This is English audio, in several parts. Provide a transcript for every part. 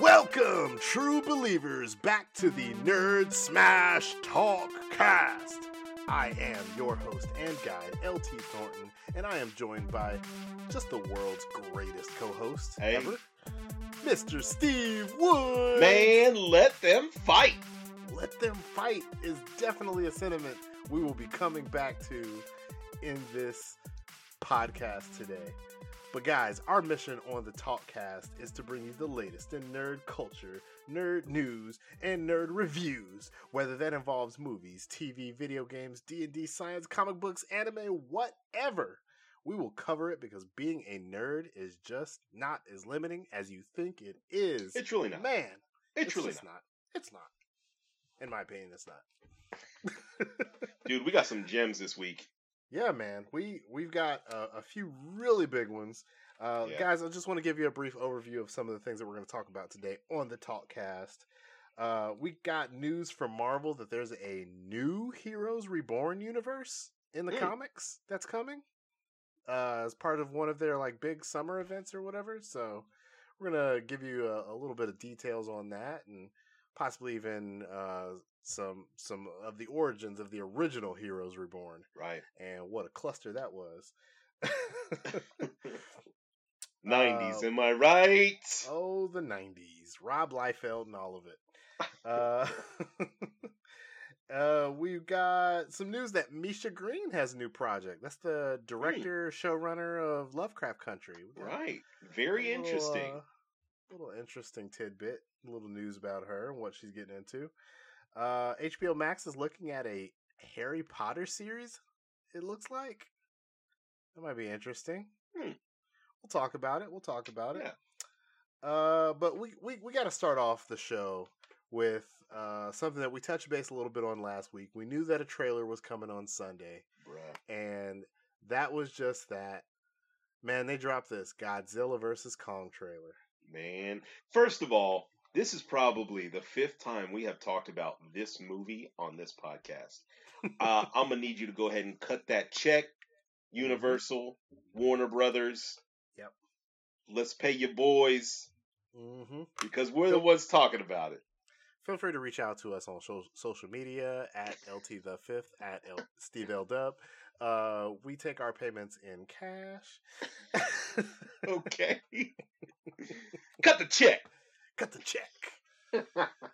Welcome, true believers, back to the Nerd Smash Talk Cast. I am your host and guide, LT Thornton, and I am joined by just the world's greatest co host Hey. ever, Mr. Steve Wood. Man, let them fight. Let them fight is definitely a sentiment we will be coming back to in this podcast today. But guys, our mission on the Talkcast is to bring you the latest in nerd culture, nerd news, and nerd reviews. Whether that involves movies, TV, video games, D&D, science, comic books, anime, whatever. We will cover it because being a nerd is just not as limiting as you think it is. It's really not. Man, It's, really just not. not. It's not. In my opinion, it's not. Dude, we got some gems this week. Yeah, man. We we've got uh, a few really big ones. Uh, Yeah. Guys, I just want to give you a brief overview of some of the things that we're going to talk about today on the Talkcast. Uh, we got news from Marvel that there's a new Heroes Reborn universe in the Mm. comics that's coming uh, as part of one of their like big summer events or whatever. So we're gonna give you a, a little bit of details on that and possibly even uh, some some of the origins of the original Heroes Reborn Right. and what a cluster that was. 90s, Uh, am I right? oh, the '90s, Rob Liefeld and all of it. Uh, uh, we've got some news that Misha Green has a new project. That's the director, showrunner of Lovecraft Country. Right. Very little, interesting. uh, little interesting tidbit, a little news about her and what she's getting into. Uh, HBO Max is looking at a Harry Potter series. It looks like that might be interesting. Hmm. We'll talk about it. We'll talk about it. Uh, but we we, we got to start off the show with uh, something that we touched base a little bit on last week. We knew that a trailer was coming on Sunday, Bruh. and that was just that. Man, they dropped this Godzilla versus Kong trailer. Man. First of all, this is probably the fifth time we have talked about this movie on this podcast. uh, I'm going to need you to go ahead and cut that check. Universal, Warner Brothers. Yep. Let's pay your boys Mm-hmm. because we're the ones talking about it. Feel free to reach out to us on so- social media at LT the Fifth at L- Steve L Dub. Uh, we take our payments in cash. Okay. Cut the check. Cut the check.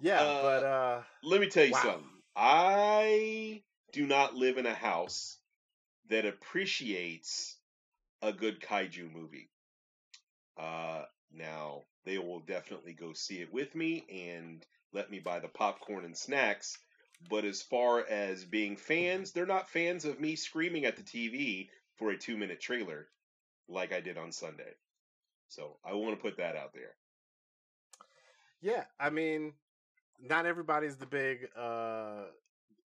Yeah, Uh, but uh, Let me tell you Wow. something. I do not live in a house that appreciates a good kaiju movie. Uh, now, they will definitely go see it with me and let me buy the popcorn and snacks. But as far as being fans, they're not fans of me screaming at the TV for a two minute trailer like I did on Sunday. So I want to put that out there. yeah, I mean, not everybody's the big, uh,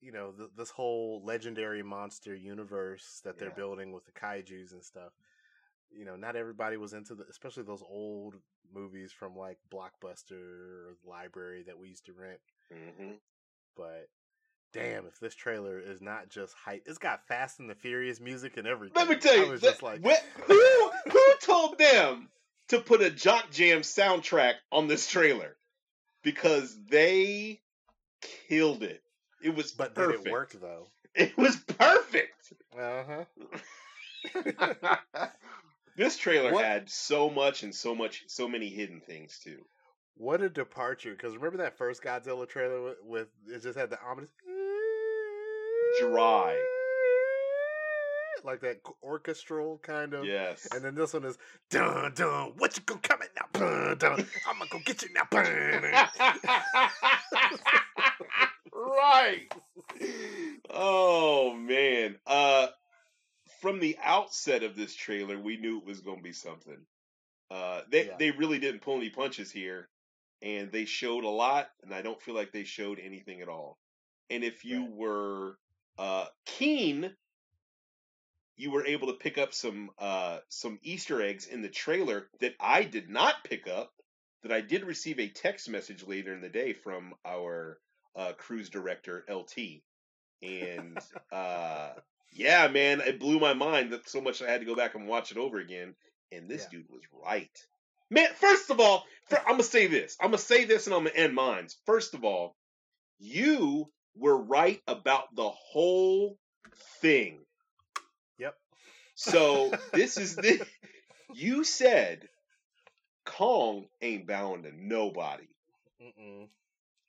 you know, th- this whole legendary monster universe that they're Yeah. building with the kaiju's and stuff. You know, not everybody was into the, especially those old movies from like Blockbuster or the library that we used to rent. hmm But damn, if this trailer is not just hype, it's got Fast and the Furious music and everything. Let me tell I you, was that- just like, wh- who who told them to put a Jock Jam soundtrack on this trailer? Because they killed it. It was but perfect. did it work though? It was perfect. Uh huh. this trailer What- had so much and so much, so many hidden things too. What a departure! Because remember that first Godzilla trailer with, with it just had the ominous Dry. Like that orchestral kind of. Yes. And then this one is dun dun. What you gonna come at now? Dun dun. I'm gonna go get you now. Right. Oh man. Uh from the outset of this trailer, we knew it was to be something. Uh they Yeah. they really didn't pull any punches here and they showed a lot and I don't feel like they showed anything at all. And if you Right. were uh keen you were able to pick up some uh some Easter eggs in the trailer that I did not pick up that I did receive a text message later in the day from our uh, cruise director LT, and uh, yeah, man, it blew my mind that so much I had to go back and watch it over again. And this Yeah. dude was right. Man, first of all, fir- I'm gonna say this. I'm gonna say this, and I'm gonna end mine. First of all, you were right about the whole thing. So this is the. You said Kong ain't bowing to nobody Mm-mm.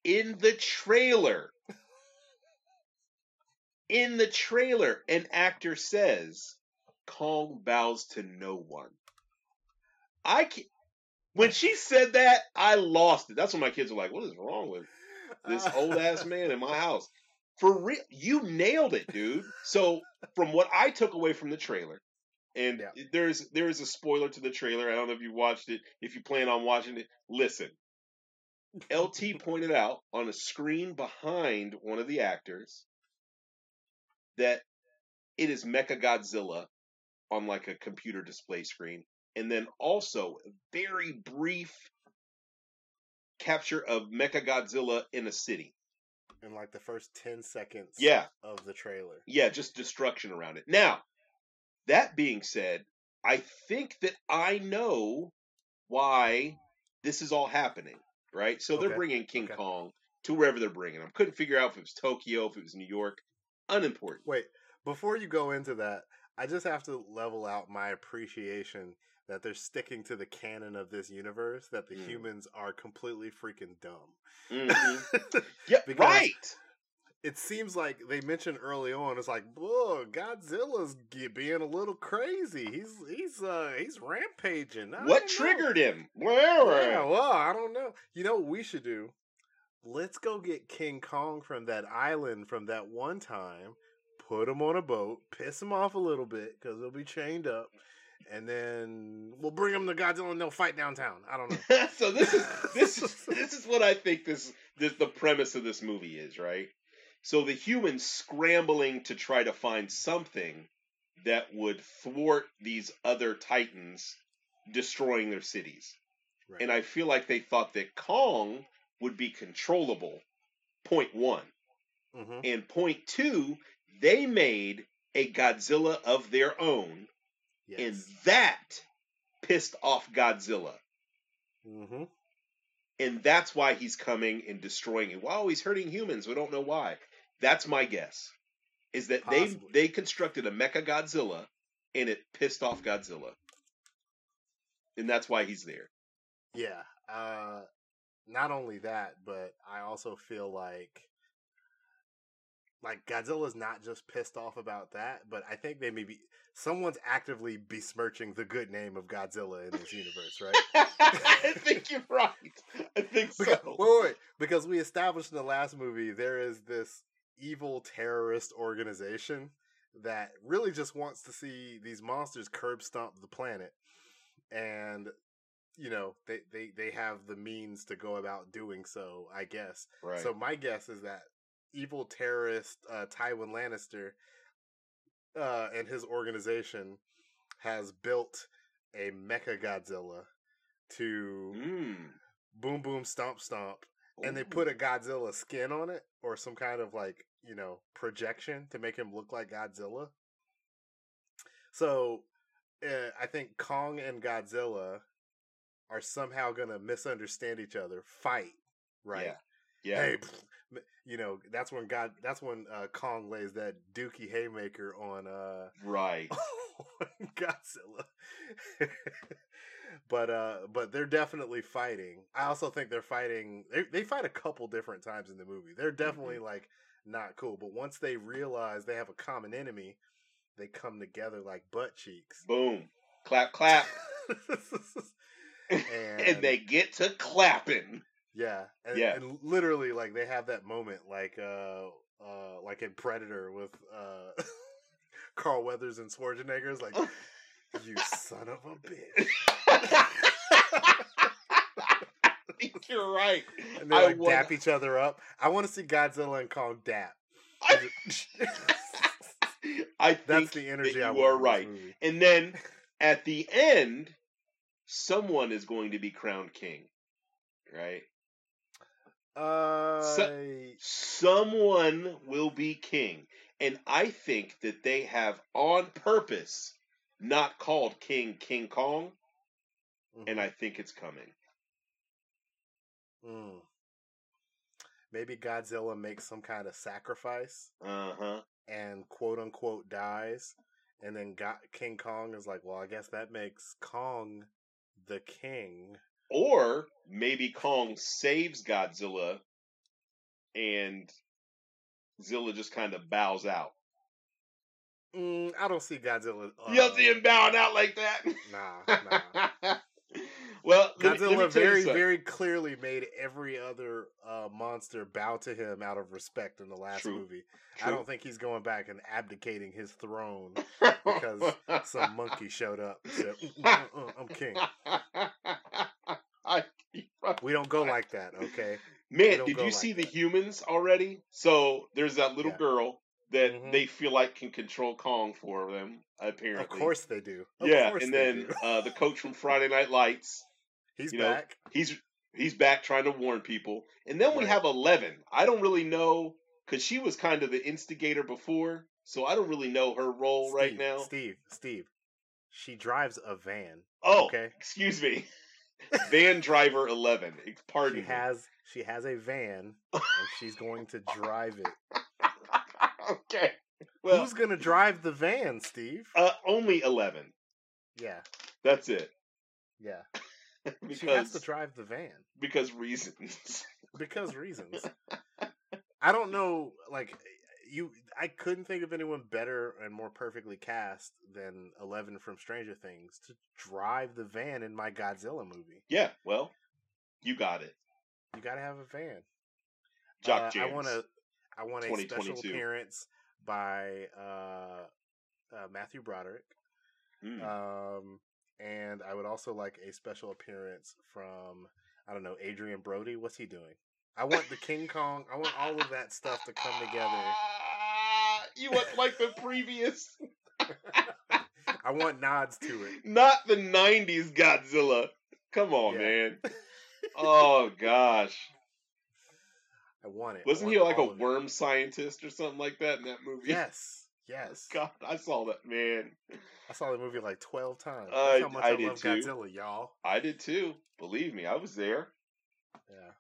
in the trailer. In the trailer, an actor says Kong bows to no one. I can when she said that, I lost it. That's when my kids were like, "What is wrong with this old ass man in my house?" For real, you nailed it, dude. So, from what I took away from the trailer, and Yeah. there's there is a spoiler to the trailer. I don't know if you watched it. If you plan on watching it, listen. LT pointed out on a screen behind one of the actors that it is Mecha Godzilla on like a computer display screen, and then also a very brief capture of Mecha Godzilla in a city. In like the first ten seconds Yeah, of the trailer. yeah, just destruction around it. Now, that being said, I think that I know why this is all happening, right? So they're bringing King okay. Kong to wherever they're bringing him. Couldn't figure out if it was Tokyo, if it was New York. Unimportant. Wait, before you go into that, I just have to level out my appreciation that they're sticking to the canon of this universe, that the Mm. humans are completely freaking dumb. Mhm. Yeah, right. it seems like they mentioned early on, it's like, whoa, Godzilla's being a little crazy. He's he's uh he's rampaging. I What don't know. triggered him? Yeah, well, I don't know. You know what we should do? Let's go get King Kong from that island from that one time, put him on a boat, piss him off a little bit because he'll be chained up, and then we'll bring them to Godzilla and they'll fight downtown. I don't know. so this is this is this is what I think this this the premise of this movie is, right? So the humans scrambling to try to find something that would thwart these other titans destroying their cities. Right. And I feel like they thought that Kong would be controllable. Point 1. hmm And point 2, they made a Godzilla of their own Yes. and that pissed off Godzilla. hmm and that's why he's coming and destroying it. Wow, he's hurting humans. We don't know why. That's my guess. Is that Possibly. they they constructed a Mecha Godzilla and it pissed off Godzilla, and that's why he's there. Yeah. Uh, not only that, but I also feel like like Godzilla's not just pissed off about that, but I think they may be someone's actively besmirching the good name of Godzilla in this universe, right? I think you're right. I think so. Because, wait, wait, wait, because we established in the last movie there is this evil terrorist organization that really just wants to see these monsters curb stomp the planet, and you know they they they have the means to go about doing so. I guess. right. So my guess is that evil terrorist uh, Tywin Lannister uh, and his organization has built a Mecha Godzilla to Mm. boom boom stomp stomp and they put a Godzilla skin on it or some kind of like, you know, projection to make him look like Godzilla. So, uh, I think Kong and Godzilla are somehow going to misunderstand each other, fight, right? Yeah. Hey, you know, that's when God that's when uh, Kong lays that dookie haymaker on uh Right. on Godzilla. but uh but they're definitely fighting. I also think they're fighting they they fight a couple different times in the movie. They're definitely like not cool, but once they realize they have a common enemy, they come together like butt cheeks. Boom. Clap, clap. and, and they get to clapping. Yeah, and, Yeah. and literally like they have that moment like uh uh like in Predator with uh Carl Weathers and Schwarzenegger's like you son of a bitch. I think you're right. And they I like dap each other up. I want to see Godzilla and Kong dap. I think That's the energy that I you want are right. And then at the end, someone is going to be crowned king, right? Uh, Someone will be king. And I think that they have on purpose not called King King Kong, and I think it's coming. Mm. Maybe Godzilla makes some kind of sacrifice Uh huh. and quote unquote dies, and then got King Kong is like, well, I guess that makes Kong the king. Or maybe Kong saves Godzilla, and Zilla just kind of bows out. Mm, I don't see Godzilla. Uh, you don't see him bowing out like that. Nah, nah. well, let me- let me Godzilla very, very clearly made every other uh, monster bow to him out of respect in the last True. movie. I don't think he's going back and abdicating his throne because some monkey showed up and said, "Mm, mm, mm, mm, "I'm king." I- We don't go like that, okay? Man, did you like see the humans already? So there's that little Yeah. girl that Mhm. they feel like can control Kong for them. Apparently, Of course they do. Of yeah, and then uh, the coach from Friday Night Lights, he's you know, back. he's he's back trying to warn people, and then we have Eleven. I don't really know because she was kind of the instigator before, so I don't really know her role right now. Steve, Steve. She drives a van. Oh, Okay. excuse me, van driver Eleven. Pardon She me. has she has a van and she's going to drive it. okay, well, Who's gonna drive the van, Steve? uh, only Eleven. yeah, That's it. yeah. because She has to drive the van because reasons. because reasons. I don't know. Like you, I couldn't think of anyone better and more perfectly cast than Eleven from Stranger Things to drive the van in my Godzilla movie. yeah, well, you got it. You got to have a van. Jock Uh, James. I want to. I want a special appearance by uh, uh, Matthew Broderick. Mm. Um, and I would also like a special appearance from I don't know Adrien Brody. What's he doing? I want the King Kong. I want all of that stuff to come together. You want like the previous, I want nods to it. not the '90s Godzilla. Come on, Yeah. man. Oh gosh, I want it. Wasn't want he like a of it. worm scientist or something like that in that movie? Yes, yes. God, I saw that man. I saw the movie like twelve times. Uh, how much I I, did love too. Godzilla, y'all. I did too. Believe me, I was there. Yeah.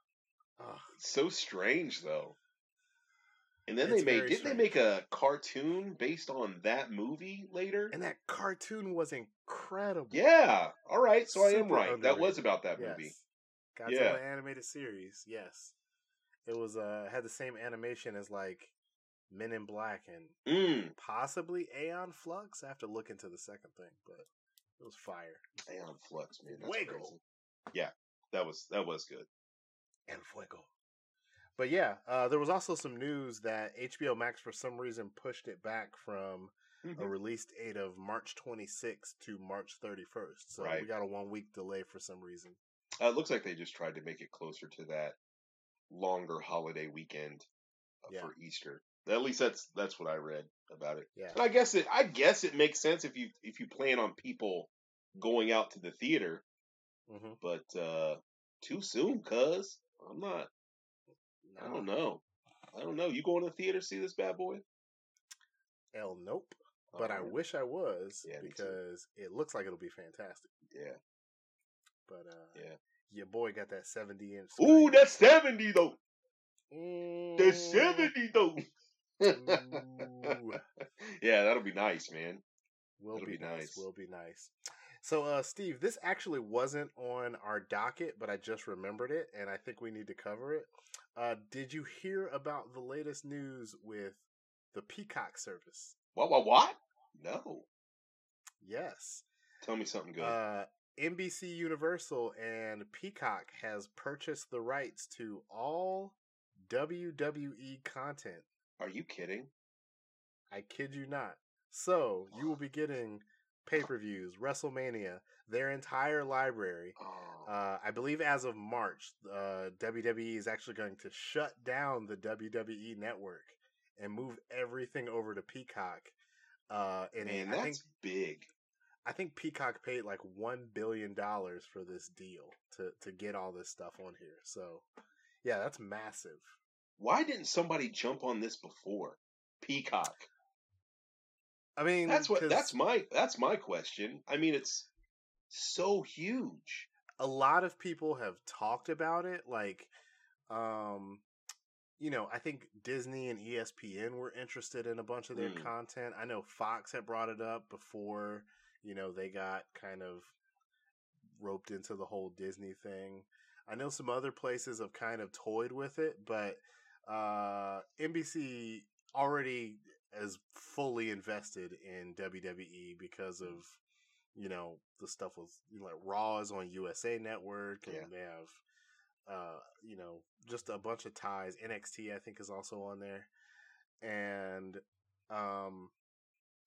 Ugh. So strange though. And then It's they made didn't they make a cartoon based on that movie later? And that cartoon was incredible. yeah. All right, so I am Super right. That was about that yes. movie. Godzilla Yeah. animated series. Yes. It was uh had the same animation as like Men in Black and Mm. possibly Aeon Flux. I have to look into the second thing, but it was fire. Aeon Flux, man. That's crazy. Yeah. That was that was good. And Fuego. But yeah, uh, there was also some news that HBO Max for some reason pushed it back from a Mhm. release date of March 26th to March 31st. So Right. we got a one week delay for some reason. Uh, it looks like they just tried to make it closer to that longer holiday weekend uh, Yeah. for Easter. At least that's that's what I read about it. Yeah. And I guess it I guess it makes sense if you if you plan on people going out to the theater, hmm but uh too soon, cuz I'm not I don't know. I don't know. You going to the theater to see this bad boy? L nope. But I wish I was Yeah, because it looks like it'll be fantastic. Yeah. But uh, Yeah. your boy got that 70 inch. Ooh, that's 70 though. Mm, That's 70 though. yeah, that'll be nice, man. Will be, be nice. nice. Will be nice. So, uh, Steve, this actually wasn't on our docket, but I just remembered it, and I think we need to cover it. Uh, did you hear about the latest news with the Peacock service? What what what? No. Yes. Tell me something good. Uh, NBC Universal and Peacock has purchased the rights to all WWE content. Are you kidding? I kid you not. So you will be getting pay per views, WrestleMania, their entire library. Oh. Uh, I believe as of March, uh, WWE is actually going to shut down the WWE network and move everything over to Peacock. Uh, and man, I that's think big. I think Peacock paid like one billion dollars for this deal to to get all this stuff on here. So, yeah, that's massive. Why didn't somebody jump on this before? Peacock? I mean, That's what that's my that's my question. I mean, it's so huge. a lot of people have talked about it. Like, um, you know, I think Disney and ESPN were interested in a bunch of their Mm. content. I know Fox had brought it up before, you know, they got kind of roped into the whole Disney thing. I know some other places have kind of toyed with it, but uh, NBC already is fully invested in WWE because of you know the stuff with you know, like Raw is on USA Network, and Yeah. they have uh, you know just a bunch of ties. NXT I think is also on there, and um,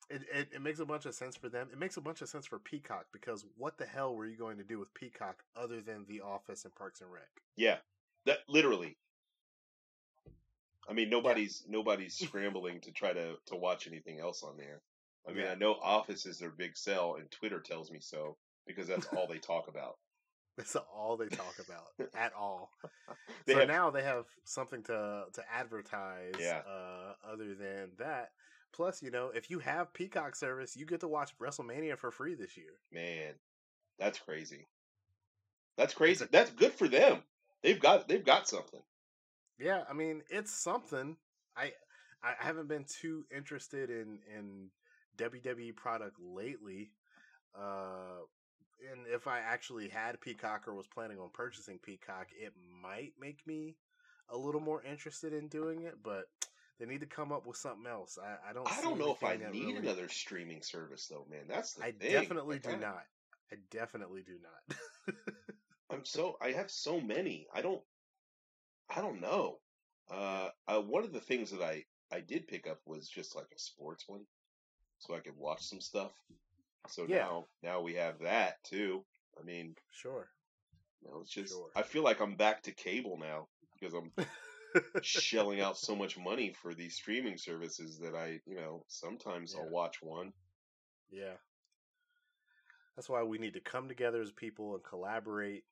it, it it makes a bunch of sense for them. It makes a bunch of sense for Peacock because what the hell were you going to do with Peacock other than The Office and Parks and Rec? Yeah, that literally. I mean, nobody's nobody's scrambling to try to to watch anything else on there. I mean, Yeah. I know Office is their big sell, and Twitter tells me so because that's all they talk about. That's all they talk about at all. They so have- now they have something to to advertise. Yeah. Uh, other than that, plus you know, if you have Peacock service, you get to watch WrestleMania for free this year. Man, that's crazy. That's crazy. That's good for them. They've got they've got something. Yeah, I mean it's something. I I haven't been too interested in in WWE product lately. Uh, and if I actually had Peacock or was planning on purchasing Peacock, it might make me a little more interested in doing it. But they need to come up with something else. I, I don't. I don't know if I need really- another streaming service though, man. That's the I thing. definitely Like, do I- not. I definitely do not. I'm so I have so many. I don't I don't know. Uh, uh one of the things that I I did pick up was just like a sports one, so I could watch some stuff. So Yeah. now now we have that too. I mean, sure. you know, it's just Sure. I feel like I'm back to cable now because I'm shelling out so much money for these streaming services that I you know sometimes Yeah. I'll watch one. Yeah. That's why we need to come together as people and collaborate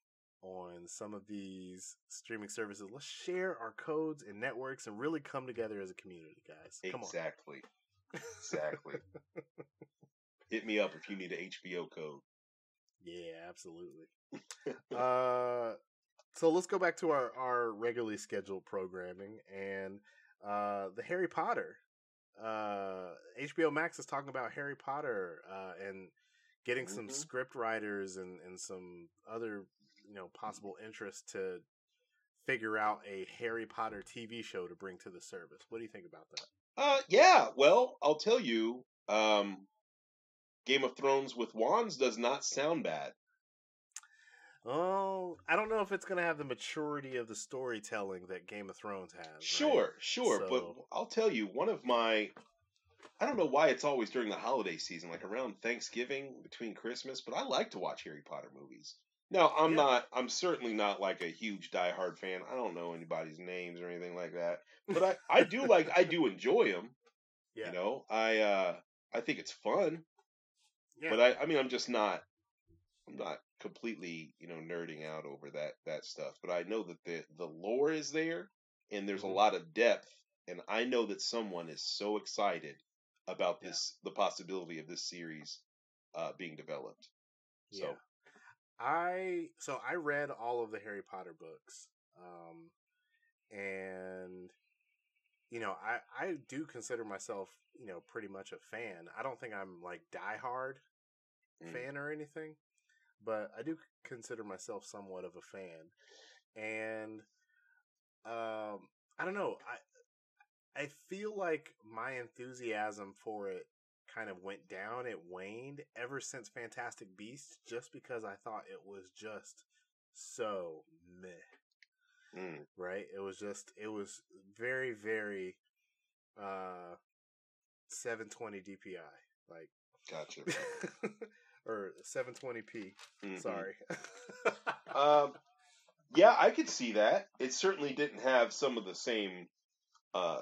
on some of these streaming services. Let's share our codes and networks and really come together as a community, guys. Come on. Exactly. Exactly. Hit me up if you need an HBO code. Yeah, absolutely. uh, so let's go back to our, our regularly scheduled programming and uh, the Harry Potter. Uh, HBO Max is talking about Harry Potter uh, and getting some Mhm. script writers and, and some other you know possible interest to figure out a Harry Potter TV show to bring to the service. What do you think about that? Uh, yeah. Well, I'll tell you. Um, Game of Thrones with wands does not sound bad. Oh, I don't know if it's going to have the maturity of the storytelling that Game of Thrones has. right? Sure, sure. But I'll tell you, one of my, I don't know why it's always during the holiday season, like around Thanksgiving, between Christmas. But I like to watch Harry Potter movies. Now, I'm Yeah. not. I'm certainly not like a huge diehard fan. I don't know anybody's names or anything like that. But I, I do like. I do enjoy them. Yeah. You know, I, uh, I think it's fun. Yeah. But I, I mean, I'm just not. I'm not completely, you know, nerding out over that that stuff. But I know that the the lore is there, and there's Mhm. a lot of depth. And I know that someone is so excited about Yeah. this, the possibility of this series uh, being developed. So Yeah. I so I read all of the Harry Potter books. Um and you know, I I do consider myself, you know, pretty much a fan. I don't think I'm like diehard Mm. fan or anything, but I do consider myself somewhat of a fan. And um I don't know, I I feel like my enthusiasm for it kind of went down, it waned ever since Fantastic Beasts just because I thought it was just so meh, Mm. right? It was just it was very very uh 720 DPI, like Gotcha. or 720p. Mhm. Sorry. Um, yeah, I could see that. It certainly didn't have some of the same uh,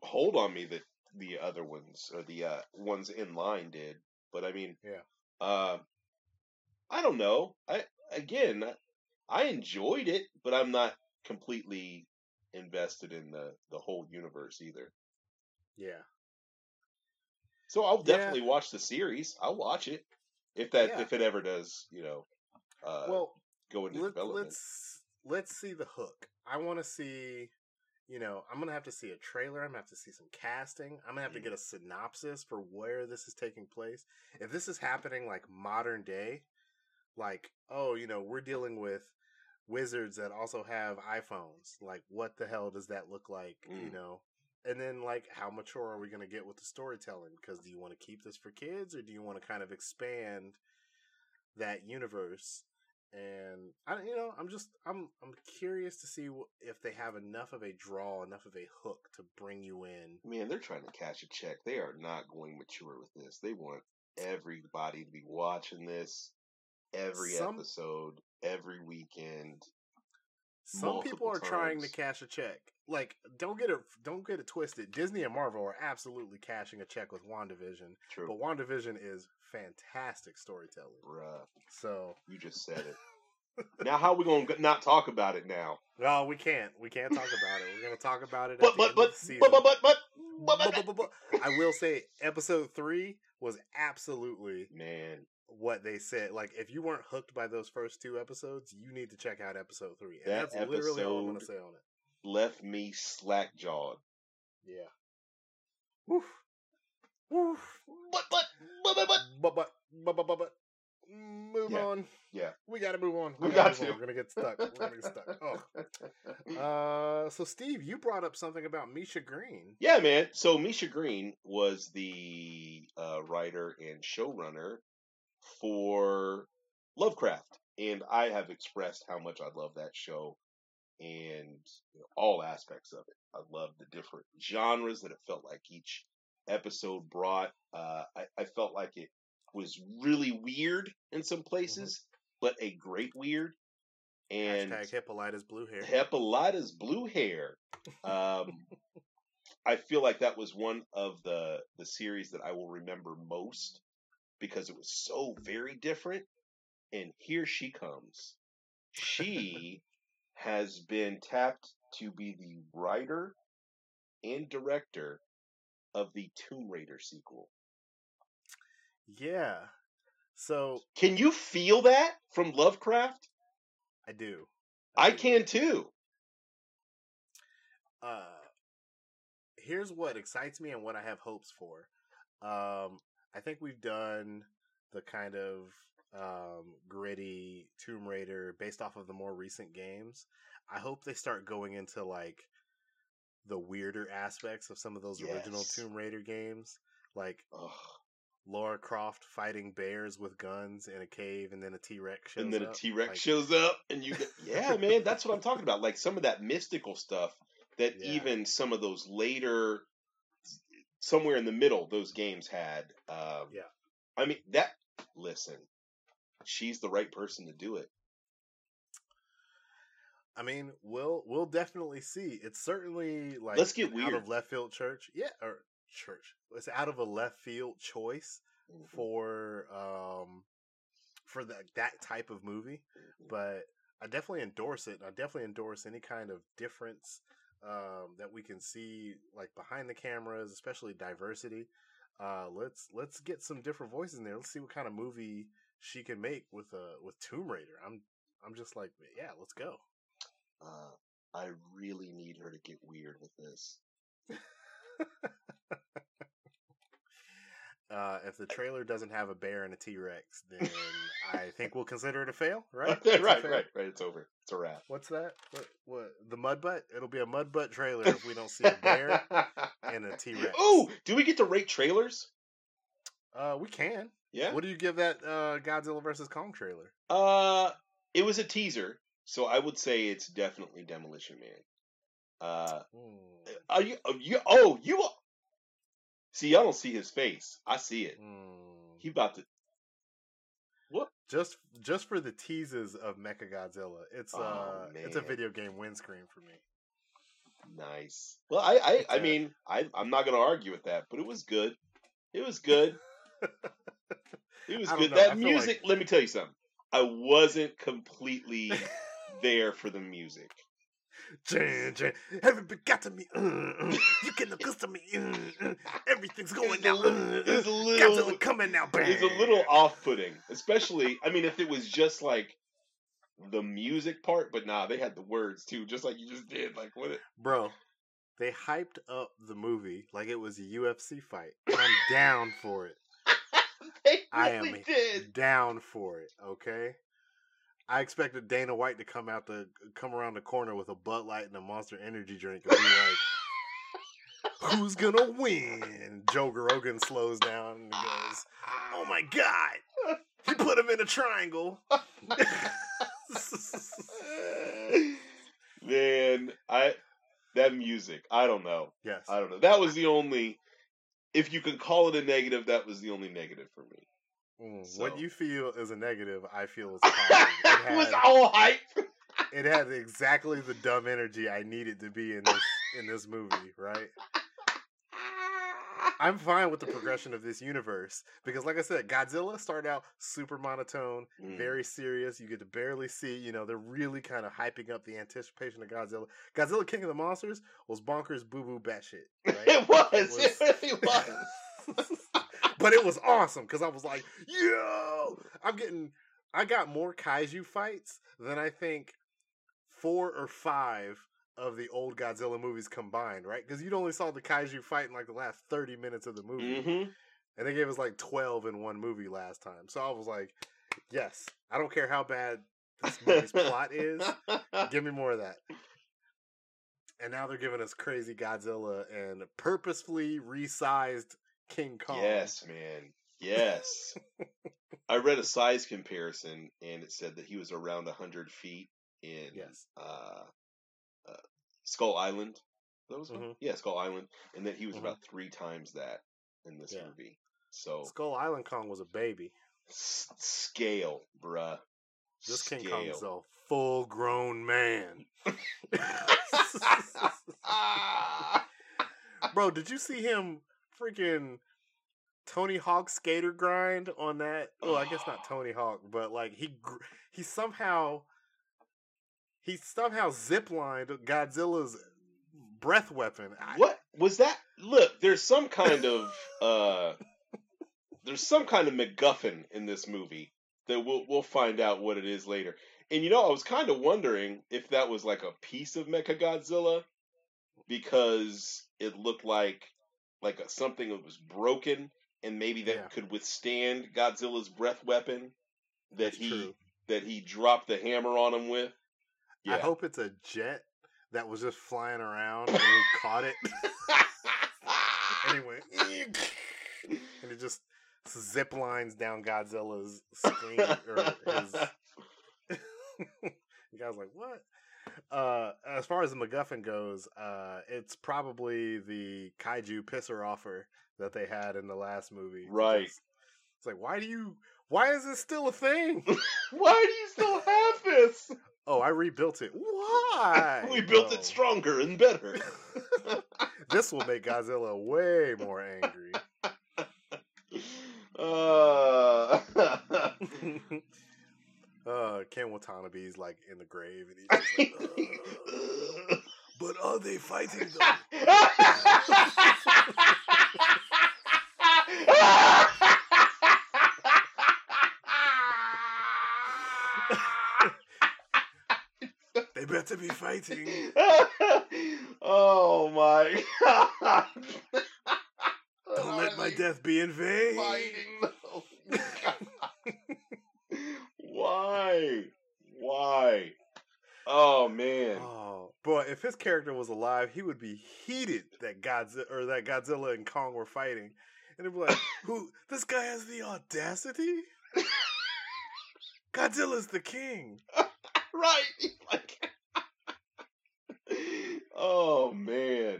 hold on me that the other ones or the uh, ones in line did. But I mean, Yeah. Uh, I don't know. I again, I enjoyed it, but I'm not completely invested in the the whole universe either. Yeah. So I'll Yeah. definitely watch the series. I'll watch it if that Yeah. if it ever does, you know, uh, well, go into let, development. let's let's see the hook. I want to see. You know, I'm gonna have to see a trailer. I'm gonna have to see some casting. I'm gonna have to get a synopsis for where this is taking place. If this is happening like modern day, like oh, you know, we're dealing with wizards that also have iPhones. Like, what the hell does that look like? You Mm. know, and then like, how mature are we gonna get with the storytelling? Because do you want to keep this for kids, or do you want to kind of expand that universe? And I, you know, I'm just, I'm, I'm curious to see if they have enough of a draw, enough of a hook to bring you in. Man, they're trying to cash a check. They are not going mature with this. They want everybody to be watching this every Some- episode, every weekend. Some people are trying to cash a check. Like, don't get it, don't get it twisted. Disney and Marvel are absolutely cashing a check with WandaVision, True. but WandaVision is fantastic storytelling. Bruh, So, you just said it. now, how are we going to not talk about it now? No, we can't, we can't talk about it. We're gonna talk about it. At But, the but, end but, of the season. but, but, but, but, but, But- but, but- but- but I will say, episode three was absolutely man, what they said. Like, if you weren't hooked by those first two episodes, you need to check out episode three. And That that's literally all I'm going to say on it. left me slack jawed. Yeah. Woof. Woof. But, but, but, but, but. But, but, but, but, but, but. Move Yeah. on. Yeah. We got to move on. We gotta got move to. on. We're going to get stuck. We're going to get stuck. Oh. Uh, so, Steve, you brought up something about Misha Green. Yeah, man. So Misha Green was the uh, writer and showrunner for Lovecraft, and I have expressed how much I love that show and you know, all aspects of it. I love the different genres that it felt like each episode brought. Uh, I, I felt like it was really weird in some places, but a great weird. And Hashtag Hippolyta's blue hair. Hippolyta's blue hair. Um, I feel like that was one of the the series that I will remember most because it was so very different. And here she comes. She has been tapped to be the writer and director of the Tomb Raider sequel. Yeah. So, Can you feel that from Lovecraft? I do. I do. can too. uh here's what excites me and what I have hopes for. Um I think we've done the kind of um gritty Tomb Raider based off of the more recent games. I hope they start going into like the weirder aspects of some of those original Tomb Raider games. Like Ugh. Laura Croft fighting bears with guns in a cave and then a T Rex shows and then a up. T Rex Like, shows up, and you get yeah, man, that's what I'm talking about. Like some of that mystical stuff that Yeah. even some of those later, somewhere in the middle, those games had. Um, Yeah. I mean that. Listen, she's the right person to do it. I mean, we'll we'll definitely see. It's certainly like Let's get an out of left field church, yeah, or church. It's out of a left field choice Mm-hmm. for um for that that type of movie, but I definitely endorse it. I definitely endorse any kind of difference um, that we can see, like behind the cameras, especially diversity. Uh, let's let's get some different voices in there. Let's see what kind of movie she can make with uh with Tomb Raider. I'm I'm just like, yeah, let's go. Uh, I really need her to get weird with this. Uh, if the trailer doesn't have a bear and a T Rex, then I think we'll consider it a fail, right? right, right, fail. right, It's over. It's a wrap. What's that? What, what? The mud butt? It'll be a mud butt trailer if we don't see a bear and a T Rex. Ooh, do we get to rate trailers? Uh, we can. Yeah. What do you give that uh, Godzilla versus Kong trailer? Uh, it was a teaser, so I would say it's definitely Demolition Man. Uh, Hmm. are you? Oh, you? Oh, you? are- See, I don't see his face. I see it. Hmm. He about to. Just just for the teases of Mecha Godzilla, it's Oh, uh it's a video game windscreen for me. Nice. Well, I, I, I mean, I, I'm not gonna argue with that, but it was good. It was good. It was good. know. That music. Let me tell you something. I wasn't completely there for the music. Haven't begotten me. Uh, uh, you can accustom me. Uh, everything's going It's a now. little- Uh, it's a little- Godzilla coming now. It's a little off-putting, especially. I mean, if it was just like the music part, but nah, they had the words too, just like you just did. Like what? It, Bro, they hyped up the movie like it was a UFC fight. I'm down for it. they I am did. down for it. Okay. I expected Dana White to come out the come around the corner with a Bud Light and a Monster Energy drink and be like, "Who's gonna win?" And Joe Rogan slows down and goes, "Oh my god, he put him in a triangle." Man, I that music. I don't know. yes, I don't know. That was the only. If you could call it a negative, that was the only negative for me. Mm, so- what you feel is a negative, I feel is positive. it It was all hype. it had exactly the dumb energy I needed to be in this in this movie, right? I'm fine with the progression of this universe because, like I said, Godzilla started out super monotone, Mm. very serious. You get to barely see, you know, they're really kind of hyping up the anticipation of Godzilla. Godzilla King of the Monsters was bonkers, boo boo, batshit. Right? It was. It really was. But it was awesome because I was like, yo, I'm getting, I got more kaiju fights than I think four or five of the old Godzilla movies combined, right? Because you'd only saw the kaiju fight in like the last 30 minutes of the movie. hmm And they gave us like 12 in one movie last time. So I was like, yes, I don't care how bad this movie's plot is. Give me more of that. And now they're giving us crazy Godzilla and purposefully resized King Kong. Yes, man. Yes. I read a size comparison, and it said that he was around hundred feet in Yes. uh, uh, Skull Island. That was? Mhm. yeah, Skull Island, and that he was Mhm. about three times that in this Yeah. movie. So Skull Island Kong was a baby. s- scale, bruh. This King. Kong is a full grown man. Bro, did you see him freaking Tony Hawk skater grind on that? Oh, I guess not Tony Hawk, but like he he somehow he somehow ziplined Godzilla's breath weapon. What was that? Look, there's some kind of uh there's some kind of MacGuffin in this movie that we'll we'll find out what it is later. And you know, I was kind of wondering if that was like a piece of Mechagodzilla because it looked like like a, something that was broken and maybe that Yeah. could withstand Godzilla's breath weapon that That's he true. that he dropped the hammer on him with. I hope it's a jet that was just flying around and he caught it and went and it just zip lines down Godzilla's screen or his the guy's like, "What?" Uh, as far as the MacGuffin goes, uh, it's probably the kaiju pisser offer that they had in the last movie. Right. because It's like, why do you? Why is this still a thing? Why do you still have this? oh, I rebuilt it. Why? we built No. it stronger and better. this will make Godzilla way more angry. Uh, uh, Ken Watanabe's like in the grave, and he's just like, "Ugh." but are they fighting though? They better be fighting. oh my god! Don't let my death be in vain. fighting though. Why? Why? Oh man. Oh boy, if his character was alive, he would be heated that Godzilla or that Godzilla and Kong were fighting, and it'd be like, "Who? This guy has the audacity? Godzilla's the king." right. Like Oh man.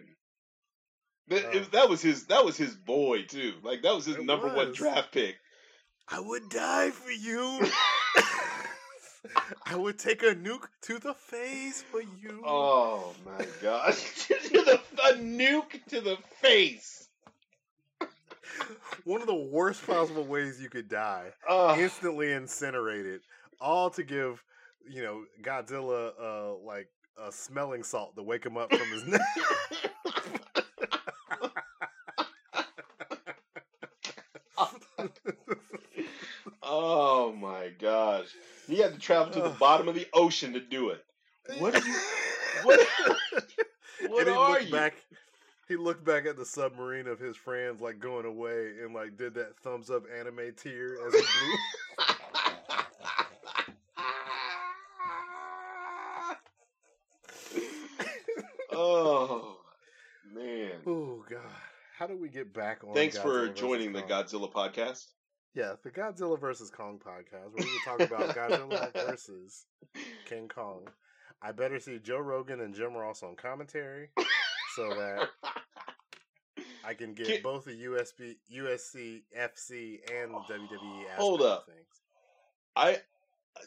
That, Oh. it- uh. that was his that was his boy too. Like that was his number one draft pick. I would die for you. I would take a nuke to the face for you. Oh my god. to the a nuke to the face. One of the worst possible ways you could die. Oh, Instantly incinerated. All to give, you know, Godzilla uh like a smelling salt to wake him up from his nap. oh my gosh. He had to travel to the bottom of the ocean to do it. What are you what, what and he are looked you? back. He looked back at the submarine of his friends, like going away, and like did that thumbs up anime tear as he blew. oh man. oh God! How do we get back on? Thanks for Godzilla versus joining the Kong? Godzilla podcast. Yeah, the Godzilla versus Kong podcast, where we talk about Godzilla versus King Kong. I better see Joe Rogan and Jim Ross on commentary, so that I can get both the USB, USC, FC, and WWE. Hold up. things. I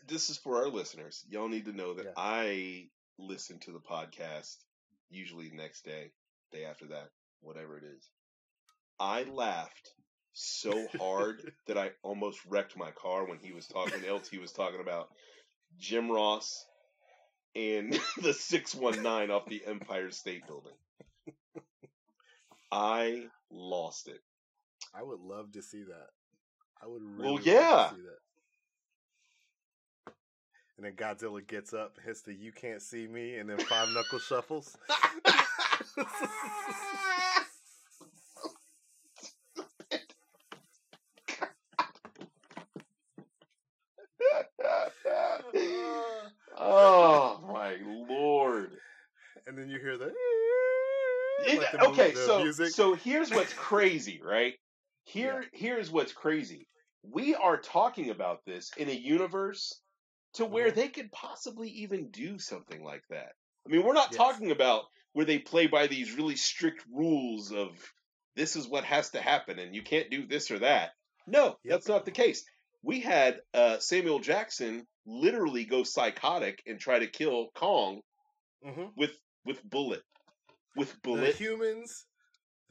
this is for our listeners. Y'all need to know that Yeah. I listen to the podcast usually next day, day after that, whatever it is. I laughed so hard that I almost wrecked my car when he was talking. LT was talking about Jim Ross and the six one nine off the Empire State Building. I lost it. I would love to see that. I would really Well, love yeah. to see that. And then Godzilla gets up, hits the "You can't see me," and then five knuckle shuffles. oh my lord! and then you hear the, It- like the mo- okay, the so music. so here's what's crazy, right? Here here's what's crazy. We are talking about this in a universe to where Mhm. they could possibly even do something like that. I mean, we're not Yes. talking about where they play by these really strict rules of this is what has to happen and you can't do this or that. No, Yep. that's not the case. We had uh, Samuel Jackson literally go psychotic and try to kill Kong Mhm. with with bullet with the bullet. humans,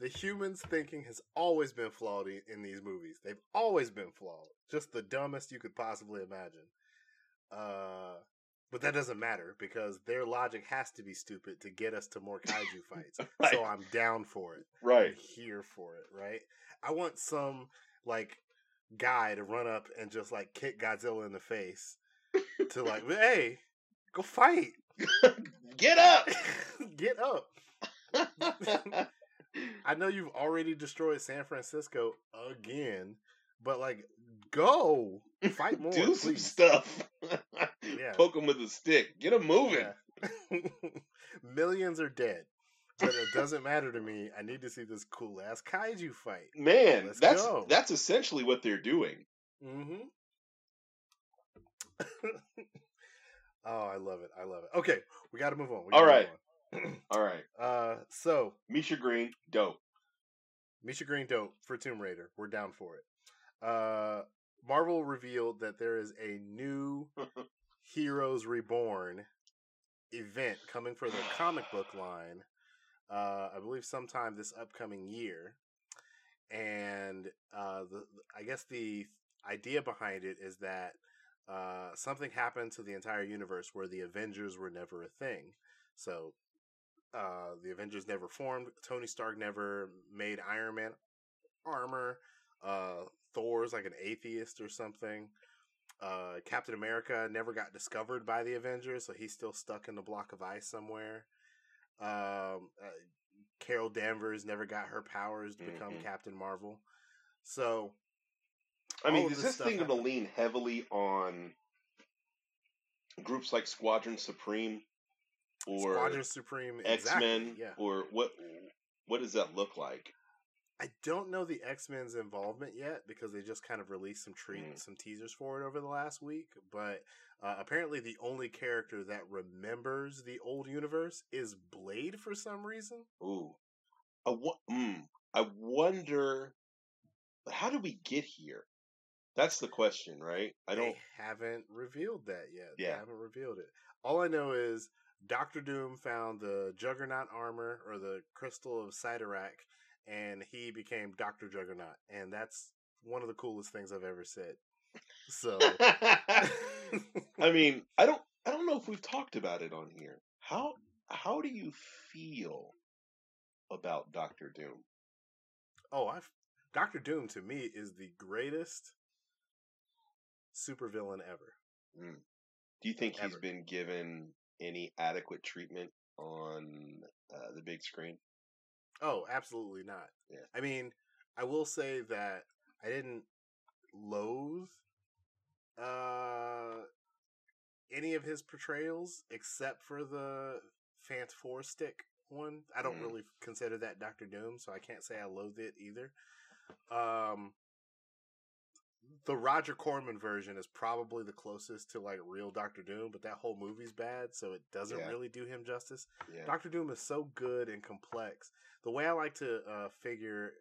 the humans' thinking has always been flawed in these movies. They've always been flawed, just the dumbest you could possibly imagine. Uh, but that doesn't matter because their logic has to be stupid to get us to more kaiju fights. Right. So I'm down for it. I'm right. here for it. Right. I want some like guy to run up and just like kick Godzilla in the face to like, hey, go fight, Get up. get up. I know you've already destroyed San Francisco again, but like, go fight more, Do some stuff. Yeah. Poke him with a stick. Get him moving. Yeah. Millions are dead, but it doesn't matter to me. I need to see this cool ass kaiju fight. Man, Let's that's go. that's essentially what they're doing. Mm-hmm. oh, I love it. I love it. Okay, we got to move on. We All right. move All right. Uh, so Misha Green, dope. Misha Green dope for Tomb Raider. We're down for it. Uh, Marvel revealed that there is a new Heroes Reborn event coming for their comic book line. Uh, I believe sometime this upcoming year, and uh, the I guess the idea behind it is that uh, something happened to the entire universe where the Avengers were never a thing. So uh, the Avengers never formed. Tony Stark never made Iron Man armor. Uh, Thor's like an atheist or something. Uh, Captain America never got discovered by the Avengers, so he's still stuck in the block of ice somewhere. Um, uh, Carol Danvers never got her powers to become Mhm. Captain Marvel. So I mean, is this thing going to lean heavily on groups like Squadron Supreme or Squadron Supreme, X exactly, Men, yeah. or what? What does that look like? I don't know the X Men's involvement yet because they just kind of released some tre- Mm. some teasers for it over the last week. But uh, apparently, the only character that remembers the old universe is Blade for some reason. Ooh, I, wo- mm, I wonder. How did we get here? That's the question, right? I don't. They haven't revealed that yet. They Yeah. haven't revealed it. All I know is Doctor Doom found the Juggernaut armor or the crystal of Cyttorak, and he became Doctor Juggernaut, and that's one of the coolest things I've ever said. So. I mean, I don't. I don't know if we've talked about it on here. How how do you feel about Doctor Doom? Oh, I Doctor Doom to me is the greatest supervillain ever. Mm. Do you think he's been given any adequate treatment on uh, the big screen? Oh, absolutely not. Yeah. I mean, I will say that I didn't loathe uh any of his portrayals except for the Fant Four Stick one. I don't Mm. really consider that Doctor Doom, so I can't say I loathe it either. Um the Roger Corman version is probably the closest to like real Doctor Doom, but that whole movie's bad, so it doesn't Yeah. really do him justice. Yeah. Doctor Doom is so good and complex. The way I like to uh, figure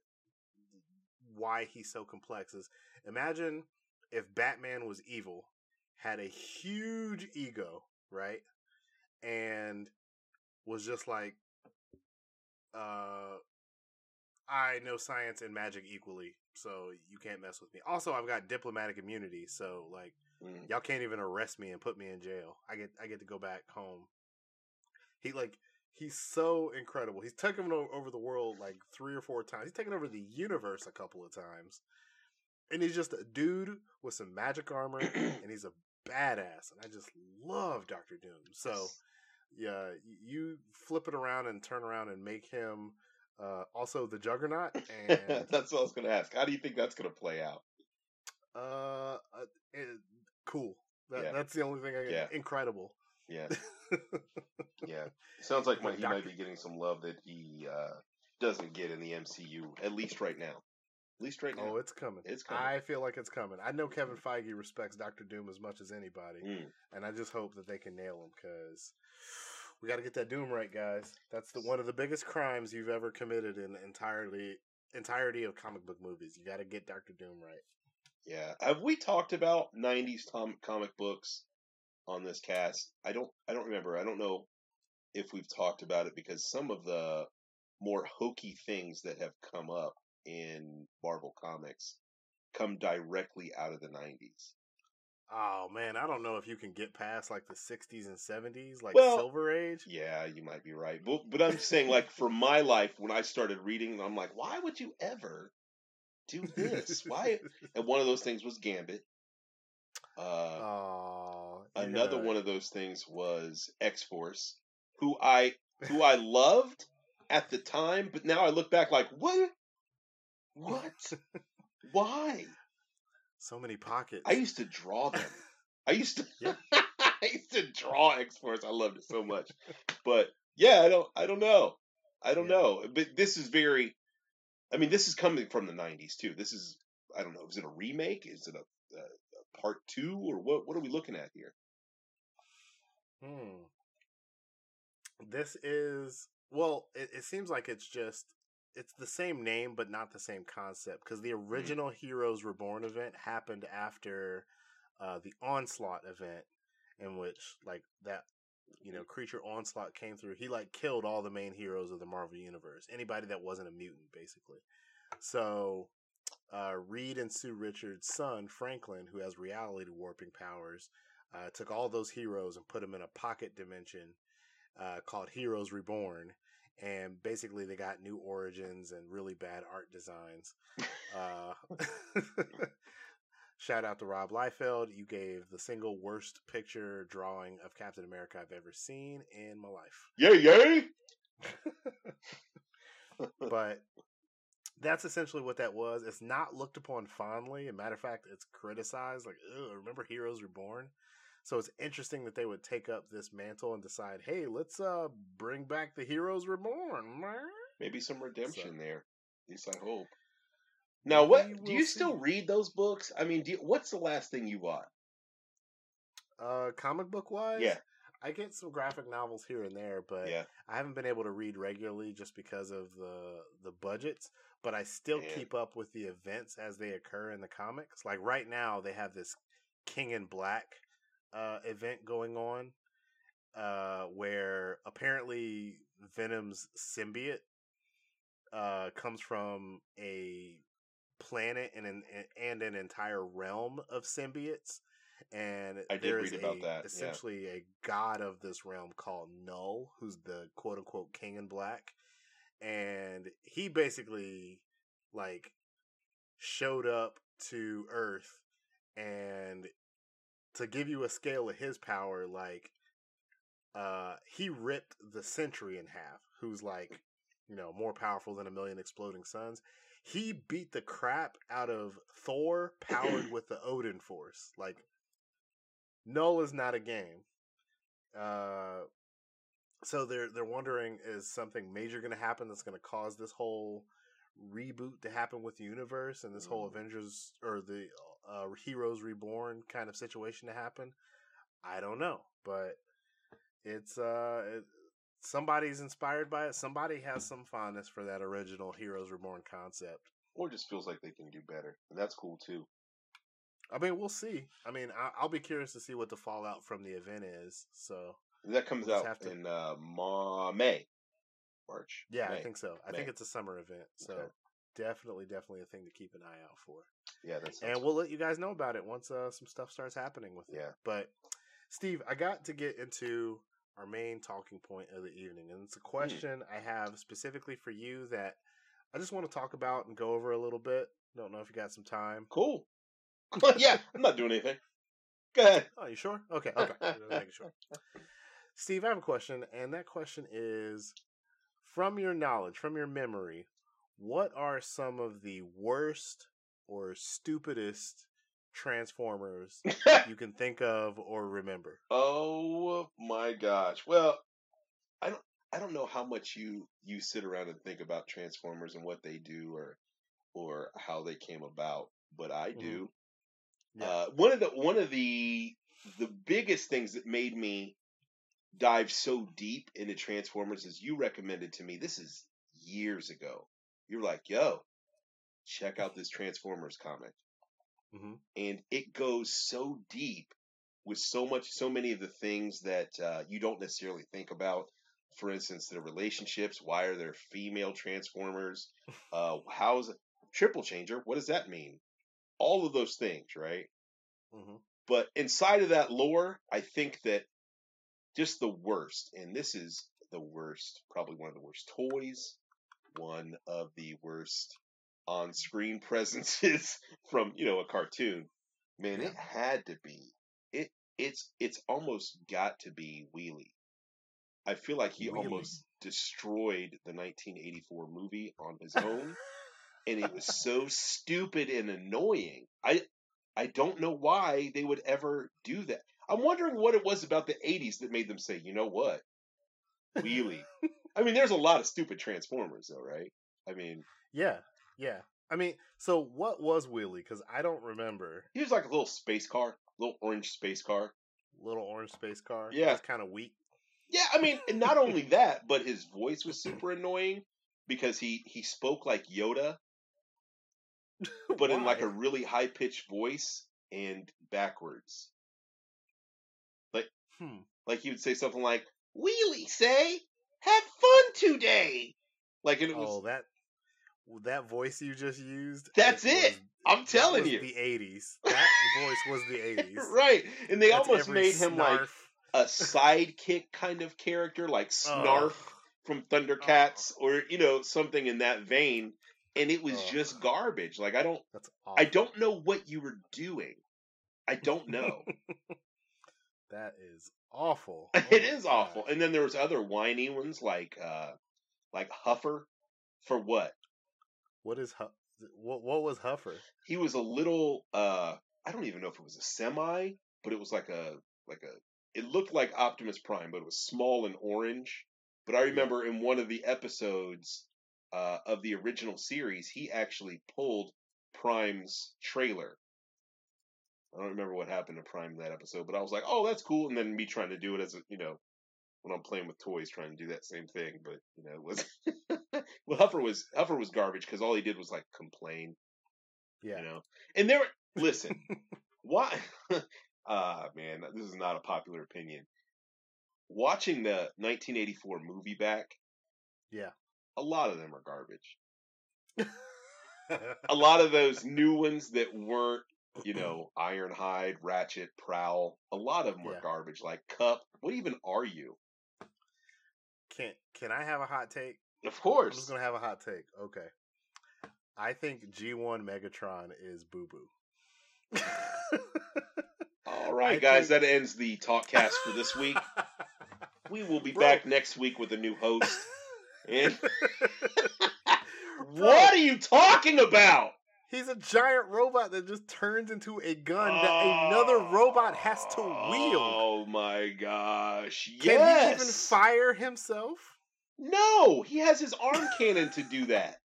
why he's so complex is imagine if Batman was evil, had a huge ego, right? And was just like, uh, I know science and magic equally, so you can't mess with me. Also, I've got diplomatic immunity, so like Mm. y'all can't even arrest me and put me in jail. I get I get to go back home. He like he's so incredible. He's taken over the world like three or four times. He's taken over the universe a couple of times. And he's just a dude with some magic armor and he's a badass. And I just love Doctor Doom. So yeah, you flip it around and turn around and make him uh, also the Juggernaut and that's what I was going to ask. How do you think that's going to play out? uh, uh it- cool. That, Yeah. That's the only thing I Yeah. incredible. Yeah, yeah. Sounds like he might be getting some love that he uh, doesn't get in the MCU, at least right now. At least right now. Oh, it's coming. It's coming. I feel like it's coming. I know Kevin Feige respects Doctor Doom as much as anybody, Mm. and I just hope that they can nail him because we got to get that Doom right, guys. That's the one of the biggest crimes you've ever committed in entirely entirety of comic book movies. You got to get Doctor Doom right. Yeah. Have we talked about '90s tom- comic books on this cast? I don't. I don't remember. I don't know if we've talked about it because some of the more hokey things that have come up in Marvel Comics come directly out of the '90s. Oh man, I don't know if you can get past like the '60s and '70s, like Well, Silver Age. Yeah, you might be right. But, but I'm saying, like, for my life, when I started reading, I'm like, why would you ever do this? Why? And one of those things was Gambit. Uh, Oh, another one of those things was X Force, who I who I loved at the time, but now I look back like, what? What? Why? So many pockets. I used to draw them. I used to Yeah. I used to draw X Force. I loved it so much. But yeah, I don't I don't know. I don't Yeah. know. But this is very I mean, this is coming from the nineties too. This is I don't know, is it a remake? Is it a, a, a part two or what what are we looking at here? Hmm. This is well. It, it seems like it's just it's the same name, but not the same concept. Because the original Heroes Reborn event happened after uh, the Onslaught event, in which like that you know creature Onslaught came through. He like killed all the main heroes of the Marvel universe. Anybody that wasn't a mutant, basically. So. Uh, Reed and Sue Richards' son, Franklin, who has reality warping powers, uh, took all those heroes and put them in a pocket dimension uh, called Heroes Reborn. And basically, they got new origins and really bad art designs. Uh, shout out to Rob Liefeld. You gave the single worst picture drawing of Captain America I've ever seen in my life. Yay, yay! but that's essentially what that was. It's not looked upon fondly. As a matter of fact, it's criticized. Like, remember Heroes Reborn? So it's interesting that they would take up this mantle and decide, hey, let's uh bring back the Heroes Reborn. Maybe some redemption So- there. At least I hope. Now, what do you still read those books? I mean, do you, what's the last thing you bought? Uh, comic book wise, Yeah. I get some graphic novels here and there, but Yeah, I haven't been able to read regularly just because of the the budgets. But I still keep up with the events as they occur in the comics. Like right now, they have this King in Black uh, event going on, uh, where apparently Venom's symbiote uh, comes from a planet and an and an entire realm of symbiotes, and I did there read is about a, that, yeah. essentially a god of this realm called Null, who's the quote unquote king in black, and he basically like showed up to Earth, and to give you a scale of his power, like uh he ripped the Sentry in half, who's like you know more powerful than a million exploding suns. He beat the crap out of Thor, powered with the Odin Force. Like Null is not a game. Uh, so they're they're wondering is something major going to happen that's going to cause this whole reboot to happen with the universe and this whole Mm. Avengers or the uh, Heroes Reborn kind of situation to happen. I don't know, but it's uh it, somebody's inspired by it. Somebody has some fondness for that original Heroes Reborn concept. Or just feels like they can do better, and that's cool too. I mean, we'll see. I mean, I, I'll be curious to see what the fallout from the event is. So That comes We'll out to- in uh, Ma- May, March. yeah, I think so. I think it's a summer event. So Okay. Definitely, definitely a thing to keep an eye out for. Yeah, that's and we'll let you guys know about it once uh, some stuff starts happening with it. Yeah. But Steve, I got to get into our main talking point of the evening, and Hmm. it's a question I have specifically for you that I just want to talk about and go over a little bit. Don't know if you got some time. cool. yeah, I'm not doing anything. Go ahead. Oh, you sure? Okay, okay. Making sure. Steve, I have a question, and that question is from your knowledge, from your memory, what are some of the worst or stupidest Transformers you can think of or remember? oh my gosh. Well, I don't. I don't know how much you you sit around and think about Transformers and what they do or or how they came about, but I do. Yeah. Uh, one of the one of the the biggest things that made me dive so deep into Transformers is you recommended to me. This is years ago. You're like, "Yo, check out this Transformers comic," hmm and it goes so deep with so much, so many of the things that uh, you don't necessarily think about. For instance, the relationships. Why are there female Transformers? Uh, how's triple changer? What does that mean? All of those things, right? hmm But inside of that lore, I think that just the worst, and this is the worst, probably one of the worst toys, one of the worst on-screen presences from you know a cartoon. Man, it had to be. It it's it's almost got to be Wheelie. I feel like he Wheelie. almost destroyed the 1984 movie on his own, and it was so stupid and annoying. I I don't know why they would ever do that. I'm wondering what it was about the 80s that made them say, you know what, Wheelie. I mean, there's a lot of stupid Transformers, though, right? I mean, Yeah, yeah. I mean, so what was Wheelie? Because I don't remember. he was like a little space car, little orange space car. Little orange space car. Yeah. It's kind of weak. Yeah, I mean, and not only that, but his voice was super annoying because he he spoke like Yoda, but in like a really high pitched voice and backwards. Hmm. Like he would say something like, "Wheelie say, have fun today." Like and it was Oh, that that voice you just used. That's was- it. I'm telling was you. the '80s. That voice was the '80s. right, and they That's almost made him like a sidekick kind of character, like Snarf Ugh. from Thundercats, or you know something in that vein. And it was Ugh. just garbage. Like I don't, I don't know what you were doing. I don't know. That is awful. it Oh is my awful. And then there was other whiny ones like, uh like Huffer. For what? What is Hu- what? What was Huffer? he was a little uh I don't even know if it was a semi, but it was like a like a it looked like Optimus Prime, but it was small and orange. But I remember in one of the episodes uh of the original series, he actually pulled Prime's trailer. I don't remember what happened to Prime that episode, but I was like, "Oh, that's cool." And then me trying to do it as a, you know, when I'm playing with toys, trying to do that same thing, but you know, it was well, Huffer was Huffer was garbage because all he did was like complain Yeah. you know and there listen why ah man this is not a popular opinion watching the 1984 movie back Yeah. a lot of them are garbage a lot of those new ones that weren't you know, Ironhide, Ratchet, Prowl. A lot of them were Yeah. garbage. Like Kup. What even are you? Can can I have a hot take? Of I'm just gonna have a hot take. Okay. I think G1 Megatron is Boo Boo. All right, I guys. think- That ends the talk cast for this week. We will be Bro. back next week with a new host. And what are you talking about? He's a giant robot that just turns into a gun that another robot has to wield. Oh my gosh. Yes. Can he even fire himself? No, he has his arm cannon to do that.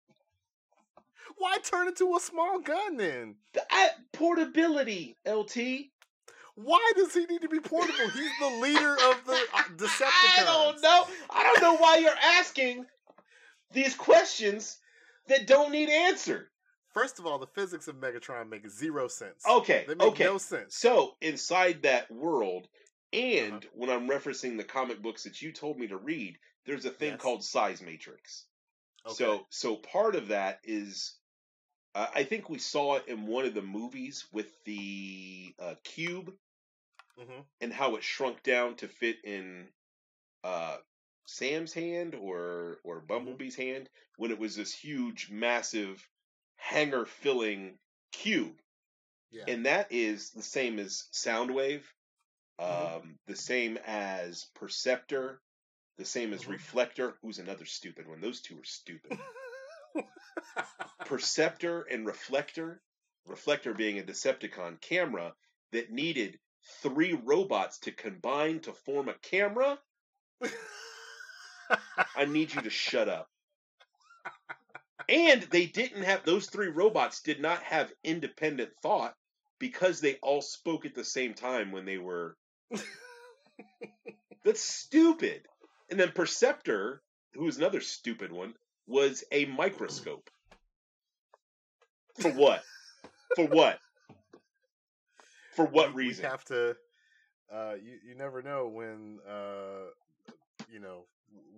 Why turn into a small gun then? The, I, portability, LT. Why does he need to be portable? He's the leader of the uh, Decepticons. I don't know. I don't know why you're asking these questions that don't need answered. First of all, the physics of Megatron make zero sense. Okay, they make okay. no sense. So inside that world, and Uh-huh. when I'm referencing the comic books that you told me to read, there's a thing Yes. called size matrix. Okay. So so part of that is, uh, I think we saw it in one of the movies with the uh, cube Mhm. and how it shrunk down to fit in uh, Sam's hand or or Mm-hmm. Bumblebee's hand when it was this huge, massive, hangar filling cube yeah. and that is the same as Soundwave, um, Mhm. the same as Perceptor, the same as Mhm. Reflector. Who's another stupid one? Those two are stupid. Perceptor and Reflector. Reflector being a Decepticon camera that needed three robots to combine to form a camera. I need you to shut up. And they didn't have those three robots did not have independent thought because they all spoke at the same time when they were That's stupid. And then Perceptor, who was another stupid one, was a microscope. For what? For what? For what We- reason? We have to. Uh, you you never know when uh, you know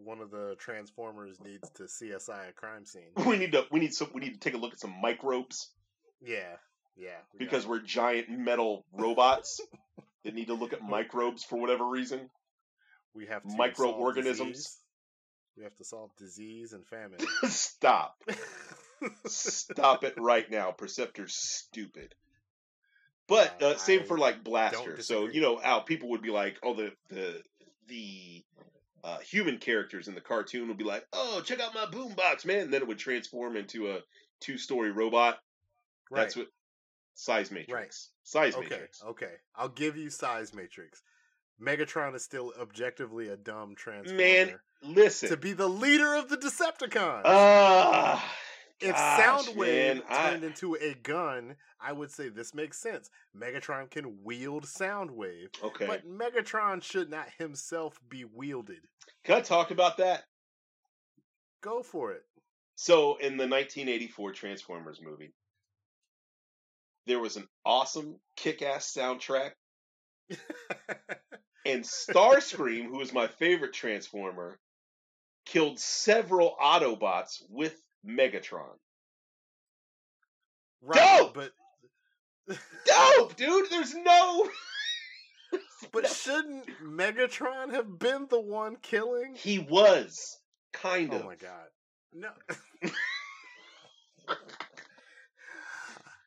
one of the Transformers needs to CSI a crime scene. We need to we need some we need to take a look at some microbes Yeah, yeah. we because we're giant metal robots that need to look at microbes for whatever reason. we have to microorganisms. We have to solve disease and famine. Stop. Stop it right now. Perceptor's stupid. But Uh, uh, same I for like Blaster. So you know how people would be like, oh, the the the uh, human characters in the cartoon would be like, oh, check out my boombox, man. And then it would transform into a two story robot. right. That's what size matrix. Right. Size okay. matrix. Okay. I'll give you size matrix. Megatron is still objectively a dumb transformer. Man, Listen. to be the leader of the Decepticons. Ah, if gosh, Soundwave man, I- turned into a gun, I would say this makes sense. Megatron can wield Soundwave, okay. but Megatron should not himself be wielded. Can I talk about that? Go for it. So in the 1984 Transformers movie, there was an awesome kick-ass soundtrack, and Starscream, who was my favorite Transformer, killed several Autobots with Megatron. right, Dope! but Dope, dude. There's no. but shouldn't Megatron have been the one killing? He was kind of. Oh my god. No.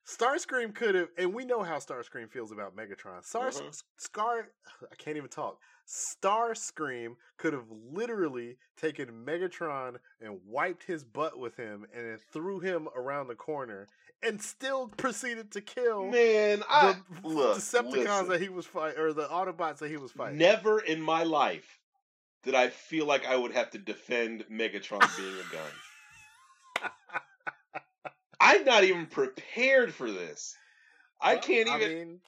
Starscream could have, and we know how Starscream feels about Megatron. Star, Mhm. Scar, I can't even talk. Starscream could have literally taken Megatron and wiped his butt with him, and then threw him around the corner, and still proceeded to kill Man, I the look. Decepticons listen. that he was fighting, or the Autobots that he was fighting. Never in my life did I feel like I would have to defend Megatron being a gun. I'm not even prepared for this. I Well, can't I even. mean,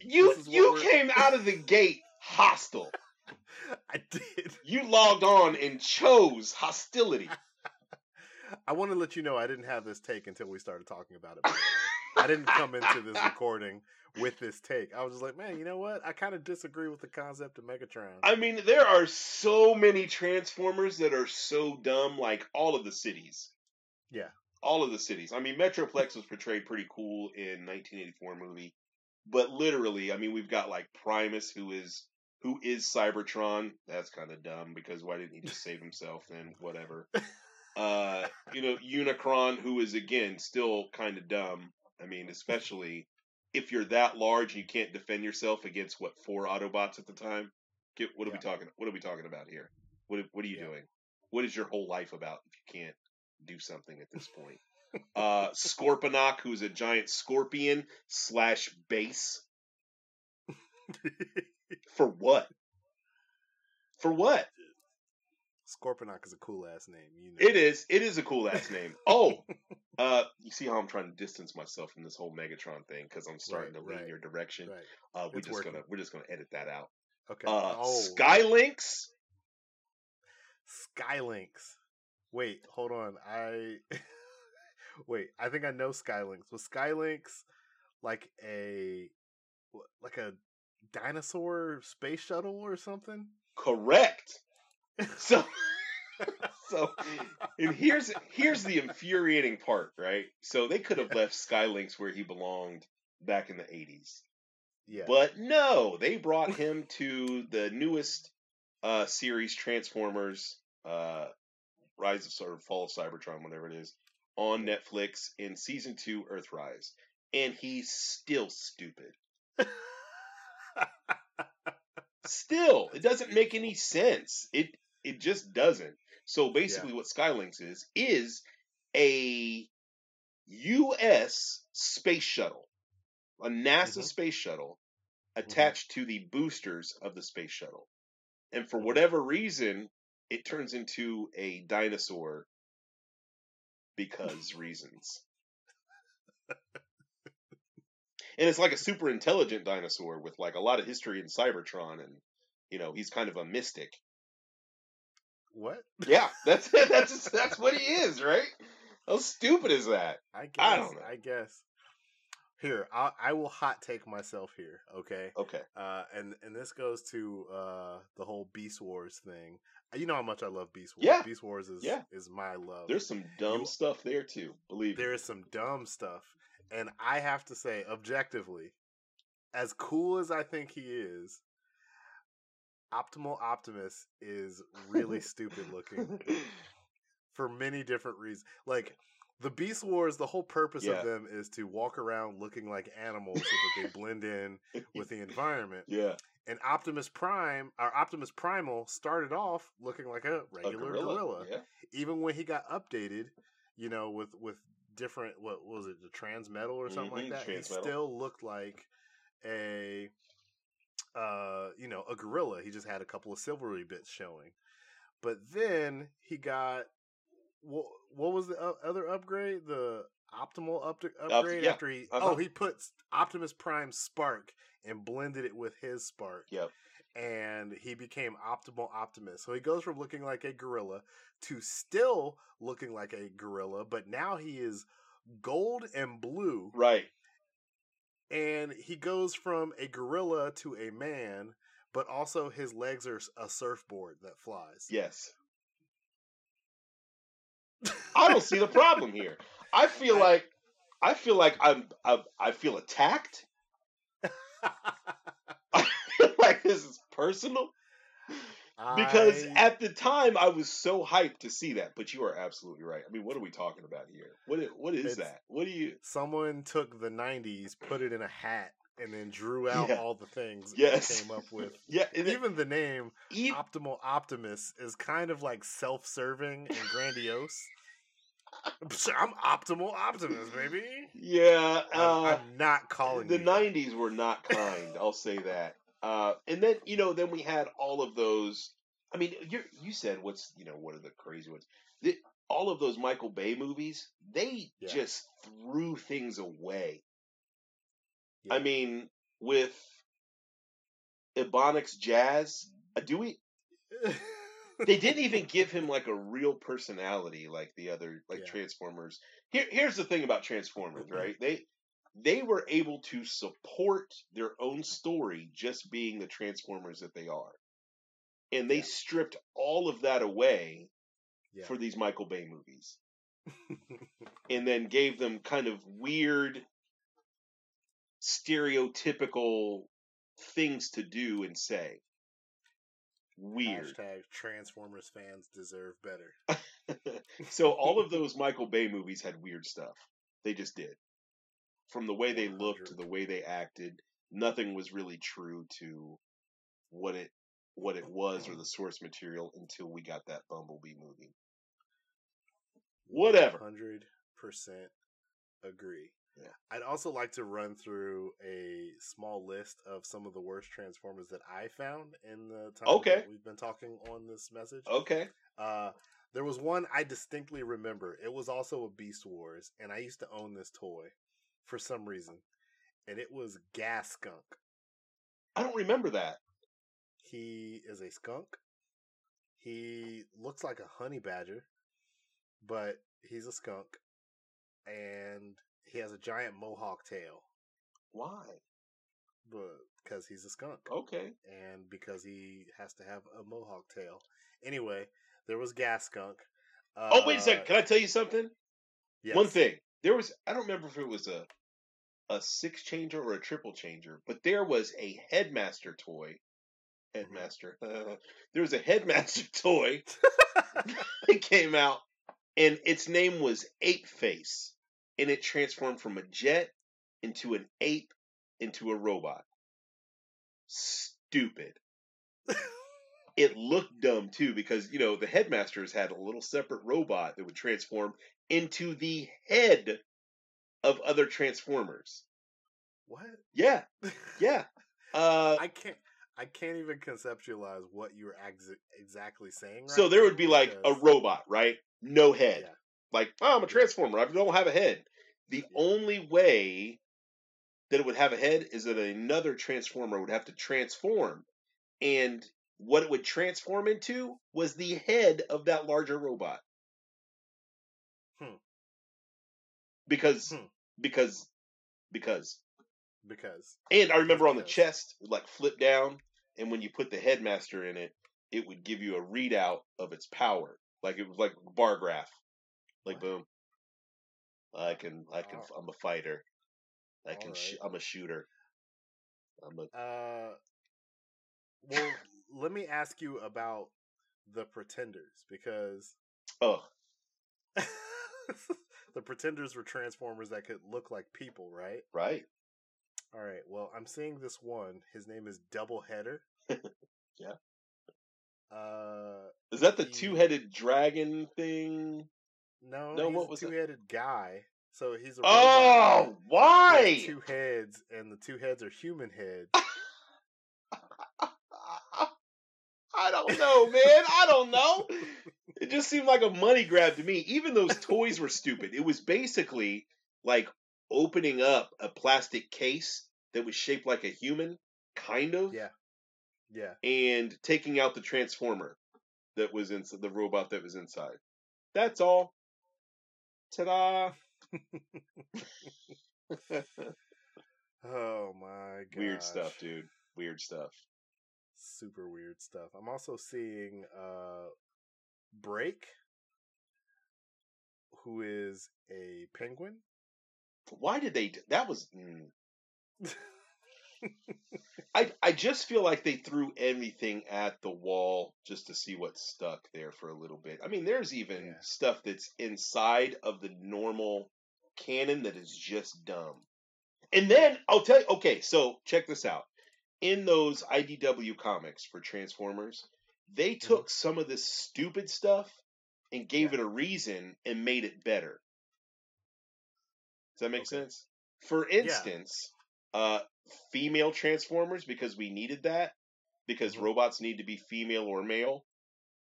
you this is what you came out of the gate hostile. I did. You logged on and chose hostility. I want to let you know I didn't have this take until we started talking about it. by the way. I didn't come into this recording with this take. I was just like, man, you know what? I kind of disagree with the concept of Megatron. I mean, there are so many Transformers that are so dumb, like all of the cities. Yeah. all of the cities. I mean, Metroplex was portrayed pretty cool in 1984 movie, but literally, I mean, we've got like Primus, who is who is Cybertron. That's kind of dumb because why didn't he just save himself? Then whatever. Uh, you know, Unicron, who is again still kind of dumb. I mean, especially if you're that large and you can't defend yourself against what four Autobots at the time. Get, what are we talking? What are we talking about here? What What are you Yeah. doing? What is your whole life about if you can't do something at this point? uh, Scorponok, who's a giant scorpion slash base. For what? For what? Scorponok is a cool ass name. You know. It is. It is a cool ass name. Oh, uh, you see how I'm trying to distance myself from this whole Megatron thing because I'm starting Right, to lean right, your direction. Right. Uh, we're It's just working. gonna we're just gonna edit that out. Okay. Uh, oh, Sky Lynx. Skylinks. Wait, hold on. I wait. I think I know Sky Lynx. Was Sky Lynx like a like a dinosaur space shuttle or something? Correct. So, so, and here's here's the infuriating part, right? So they could have left Sky Lynx where he belonged back in the '80s. Yeah. But no, they brought him to the newest uh, series, Transformers, uh, Rise of sort of Fall of Cybertron, whatever it is, on Netflix in season two, Earthrise, and he's still stupid. Still, it doesn't make any sense. It it just doesn't. So basically, what Sky Lynx is is a U.S. space shuttle, a NASA Mhm. space shuttle attached to the boosters of the space shuttle, and for Mhm. whatever reason, it turns into a dinosaur because reasons. and it's like a super intelligent dinosaur with like a lot of history in Cybertron, and you know he's kind of a mystic. what? Yeah, that's that's that's what he is, right? How stupid is that? I guess. I don't know. I guess. Here, I, I will hot take myself here. Okay. Okay, Uh, and and this goes to uh the whole Beast Wars thing. You know how much I love Beast Wars. Yeah. Beast Wars is Yeah. is my love. there's some dumb You- stuff there too. Believe there me. is some dumb stuff, and I have to say, objectively, as cool as I think he is, Optimal Optimus is really stupid looking for many different reasons. Like the Beast Wars, the whole purpose Yeah. of them is to walk around looking like animals so that they blend in with the environment. yeah, And Optimus Prime, our Optimus Primal, started off looking like a a regular gorilla. gorilla. Yeah, Even when he got updated, you know, with with different what was it, the trans metal or something Mhm, like that, he still looked like a uh, you know, a gorilla. He just had a couple of silvery bits showing. But then he got what, what was the other upgrade? The optimal up- upgrade yeah, after he uh-huh. oh he put Optimus Prime Spark and blended it with his Spark yep. And he became Optimal Optimus. So he goes from looking like a gorilla to still looking like a gorilla, but now he is gold and blue, Right. and he goes from a gorilla to a man, but also his legs are a surfboard that flies. Yes. I don't see the problem here. I feel like I feel like I'm I, I feel attacked. Like this is personal because I- at the time I was so hyped to see that. But you are absolutely right. I mean, what are we talking about here? What what is It's- that? What do you? someone took the '90s, put it in a hat, and then drew out Yeah. all the things Yes. came up with. Yeah, and it- Even the name e- Optimal Optimus is kind of like self-serving and grandiose. I'm Optimal optimist, baby. yeah. I'm, Uh, I'm not calling the you that. '90s were not kind. I'll say that. Uh, and then you know, then we had all of those. I mean, you you said what's you know one of the crazy ones. The, all of those Michael Bay movies, they Yeah. just threw things away. Yeah. I mean, with Ebonics Jazz, uh, do we? They didn't even give him like a real personality like the other like Yeah. Transformers. Here, here's the thing about Transformers, right? They they were able to support their own story just being the Transformers that they are, and they Yeah. stripped all of that away Yeah. for these Michael Bay movies. and then gave them kind of weird stereotypical things to do and say. Weird. Hashtag Transformers fans deserve better. so all of those Michael Bay movies had weird stuff. They just did. From the way they looked to the way they acted, nothing was really true to what it what it was or the source material until we got that Bumblebee movie. Whatever. Hundred percent agree. Yeah. I'd also like to run through a small list of some of the worst Transformers that I found in the time Okay. that we've been talking on this message. Okay. Uh, there was one I distinctly remember. It was also a Beast Wars, and I used to own this toy for some reason, and it was Gas Skunk. I don't remember that. He is a skunk. He looks like a honey badger, but he's a skunk, and he has a giant mohawk tail, Why? but because he's a skunk. Okay. and because he has to have a mohawk tail. Anyway, there was Gas Skunk. Uh, oh wait a second. Can I tell you something? yes. One thing. There was I don't remember if it was a a six changer or a triple changer, but there was a headmaster toy. Headmaster. Uh, there was a headmaster toy that came out, and its name was Ape Face, and it transformed from a jet into an ape into a robot. Stupid. it looked dumb too because you know the headmasters had a little separate robot that would transform into the head of other transformers. what? Yeah, yeah. Uh, I can't. I can't even conceptualize what you're ex- exactly saying. Right so there would be like a robot, right? No head. Yeah. Like, oh, I'm a transformer. I don't have a head. The Yeah. only way that it would have a head is that another transformer would have to transform, and what it would transform into was the head of that larger robot. Because, Hmm. because, because. because And I remember on the chest, it would like flip down, and when you put the headmaster in it, it would give you a readout of its power. Like it was like a bar graph. Like boom. I can, I can. I'm a fighter. I can, sh- I'm a shooter. I'm a. uh, well, let me ask you about the Pretenders because Oh, the Pretenders were Transformers that could look like people, right? right. All right. Well, I'm seeing this one. His name is Doubleheader. Yeah. Uh, Is that the He- two-headed dragon thing? no, No, he's what was two-headed guy. So he's a Oh, why? Two heads, and the two heads are human heads. I don't know, man. I don't know. It just seemed like a money grab to me. Even those toys were stupid. It was basically like opening up a plastic case that was shaped like a human, kind of, Yeah. Yeah. and taking out the transformer that was inside the robot that was inside. That's all. Ta-da! Oh my god. Weird stuff, dude. Weird stuff. Super weird stuff. I'm also seeing uh Break, who is a penguin. Why did they? Do, that was. mm. I I just feel like they threw everything at the wall just to see what stuck there for a little bit. I mean, there's even Yeah. stuff that's inside of the normal canon that is just dumb. And then I'll tell you. Okay, so check this out. In those IDW comics for Transformers, they took some of this stupid stuff and gave Yeah. it a reason and made it better. Does that make Okay. sense? For instance, uh, female Transformers because we needed that because Mhm. robots need to be female or male.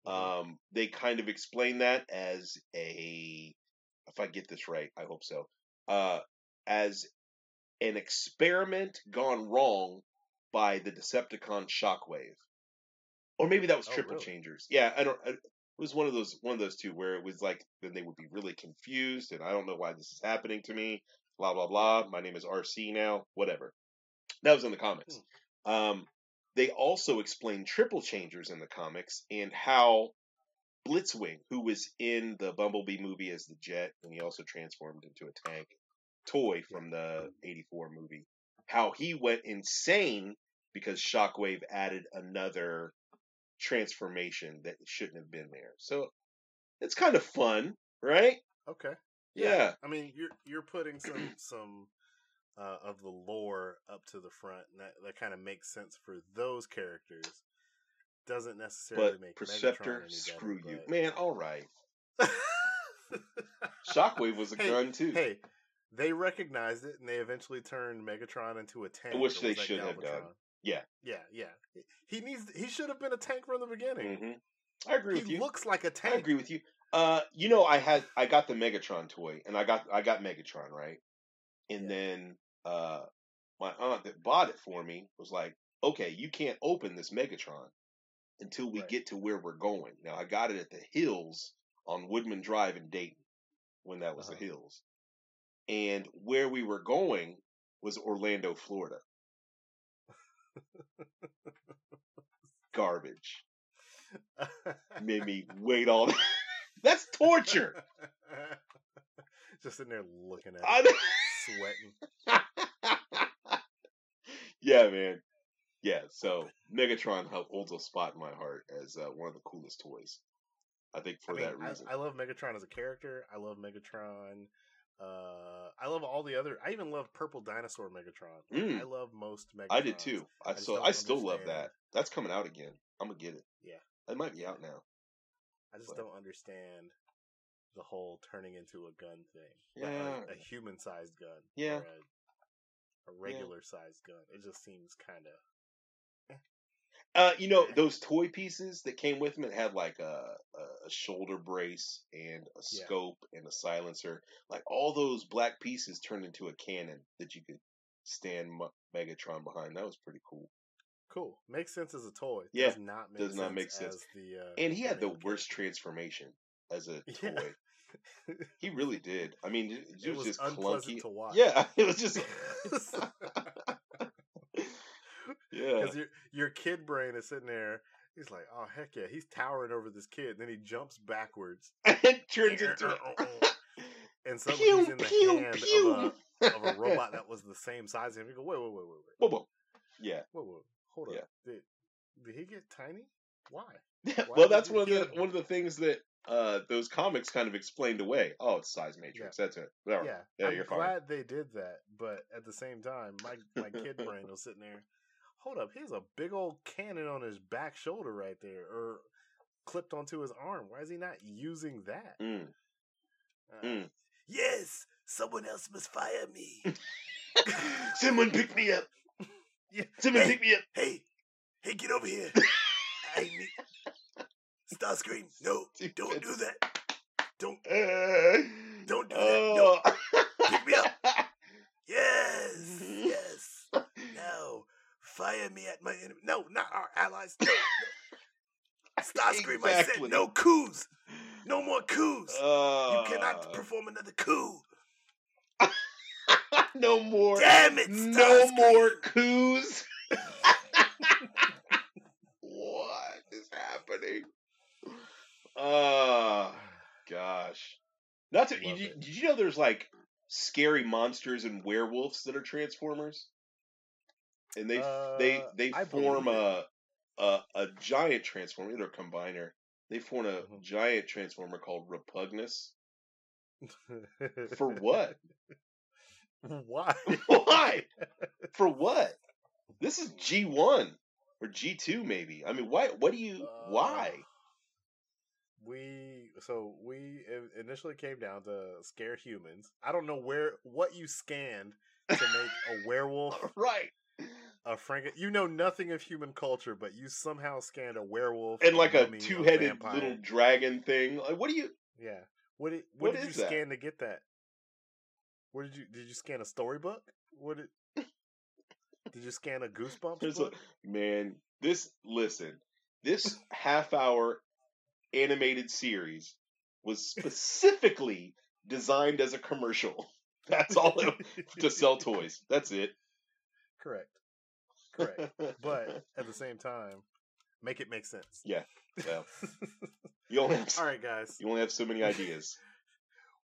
Mhm. Um, they kind of explain that as a, if I get this right, I hope so, uh, as an experiment gone wrong by the Decepticon Shockwave, or maybe that was Oh, Triple really? Changers. Yeah, I don't. I, it was one of those one of those two where it was like then they would be really confused and I don't know why this is happening to me. Blah blah blah. My name is Arcee now. Whatever. That was in the comics. Um, they also explained triple changers in the comics and how Blitzwing, who was in the Bumblebee movie as the Jet, and he also transformed into a tank toy from the '84 movie. How he went insane because Shockwave added another transformation that shouldn't have been there. So it's kind of fun, right? Okay. Yeah. I mean, you're you're putting some some uh, of the lore up to the front, and that that kind of makes sense for those characters. Doesn't necessarily But make Perceptor, Megatron any screw better, you, but- man. All right, Shockwave was a Hey, gun too. Hey, they recognized it, and they eventually turned Megatron into a tank. Which they should have done. Yeah. yeah, yeah. He needs. He should have been a tank from the beginning. hmm I agree with He you. looks like a tank. I agree with you. Uh, you know, I had I got the Megatron toy, and I got I got Megatron right, and Yeah. then uh, my aunt that bought it for me was like, "Okay, you can't open this Megatron until we Right. get to where we're going." Now I got it at the Hills on Woodman Drive in Dayton when that was Uh-huh. the Hills, and where we were going was Orlando, Florida. Garbage made me wait all. That's torture. Just sitting there looking at I it, sweating. yeah, man. Yeah, so Megatron holds a spot in my heart as uh, one of the coolest toys. I think for I mean, that reason. I, I love Megatron as a character. I love Megatron. Uh, I love all the other. I even love Purple Dinosaur Megatron. Mm. I love most Megatrons. I, did too. I, just still I still love that. That's coming out again. I'm gonna get it. Yeah. It might be out now. I just but- don't understand the whole turning into a gun thing. Yeah. Like, a, human sized gun. Yeah. A, a regular sized gun. It just seems kind of. Uh, you know those toy pieces that came with them. It had like a, a, shoulder brace and a Yeah. scope and a silencer. Like all those black pieces turned into a cannon that you could stand Megatron behind. That was pretty cool. Cool. Makes sense as a toy. Yeah, Does not make does not make sense. as the. Uh, And he had the worst transformation as a Yeah. toy. He really did. I mean, it, it It was, was just clunky. to watch. Yeah, it was just. yeah. Because your your kid brain is sitting there. He's like, oh heck yeah, he's towering over this kid. And then he jumps backwards, it turns into. Uh, uh, uh, and suddenly Pew, he's in the pew, hand pew. of a of a robot that was the same size as him. You go, wait, wait, wait, wait, wait, Boom, boom. Yeah. wait, wait, hold Yeah. up. Did did he get tiny? Why? Yeah, Why well, that's one of the one of the things that uh, those comics kind of explained away. Oh, it's size matrix. That's it. Right. Yeah, Yeah, I'm you're fine. glad they did that. But at the same time, my my kid brain was sitting there. Hold up, he has a big old cannon on his back shoulder right there, or clipped onto his arm. Why is he not using that? Mm. Uh, Mm. Yes, someone else must fire me. Someone pick me up. Yeah. Someone Hey. pick me up. hey, hey, get over here. I need Starscream. No, don't do that. Don't. Uh, Don't do that. No. oh. Pick me up. Yes. Fire me at my enemy. No, not our allies. No, no. Starscream, I said no coups. No more coups. Uh, you cannot perform another coup. no more. Damn it, No more coups. what is happening? Oh gosh. Not to you, did you know there's like scary monsters and werewolves that are transformers? And they they Uh, they I form a, a a giant transformer, either a combiner. They form a Mhm. giant transformer called Repugnus. For what? Why? Why? For what? This is G one or G two maybe. I mean, why? What do you? why? Uh, We so we initially came down to scare humans. I don't know where what you scanned to make a werewolf, right. A Frank. You know nothing of human culture, but you somehow scanned a werewolf And like a mummy, two headed vampire. little dragon thing. Like, what do you? Yeah. What did what, What did you that? scan to get that? Where did you did you scan a storybook? What did did you scan a Goosebumps There's a- Man, this listen. This half hour animated series was specifically designed as a commercial. That's all it, to sell toys. That's it. Correct. Correct. But at the same time, Make it make sense. Yeah. Well, you only have All right, guys. you only have so many ideas.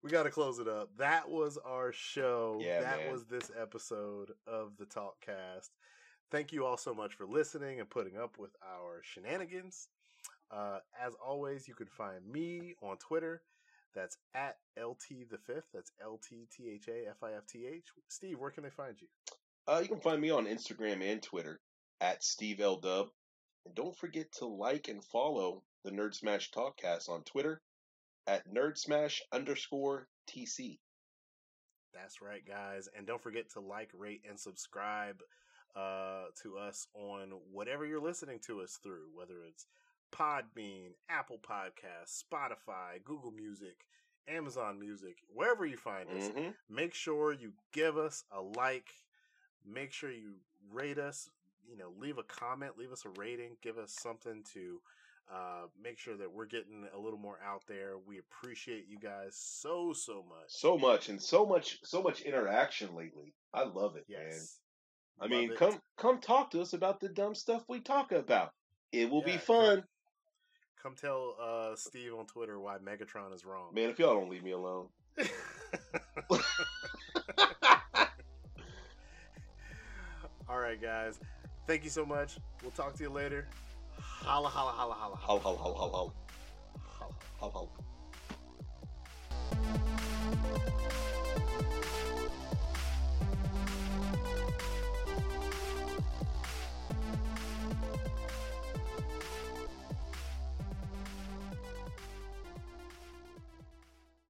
We got to close it up. That was our show. Yeah, that man. was this episode of the Talkcast. Thank you all so much for listening and putting up with our shenanigans. Uh, as always, you can find me on Twitter. That's at LT the fifth. That's L T T H A F I F T H. Steve, where can they find you? Uh, you can find me on Instagram and Twitter at Steve L Dub. And don't forget to like and follow the Nerd Smash Talkcast on Twitter at Nerd Smash underscore TC. That's right, guys. And don't forget to like, rate, and subscribe uh, to us on whatever you're listening to us through, whether it's Podbean, Apple Podcasts, Spotify, Google Music, Amazon Music, wherever you find us. hmm Make sure you give us a like. Make sure you rate us. You know, leave a comment, leave us a rating, give us something to uh, make sure that we're getting a little more out there. We appreciate you guys so so much. So much and so much so much interaction lately. I love it, man. I Love mean, it. come come talk to us about the dumb stuff we talk about. It will Yeah, be come- fun, Come tell uh, Steve on Twitter why Megatron is wrong. man. If y'all don't leave me alone. All right, guys. Thank you so much. We'll talk to you later. Holla, holla, holla, holla, howl, howl, howl, howl, holla. howl, howl.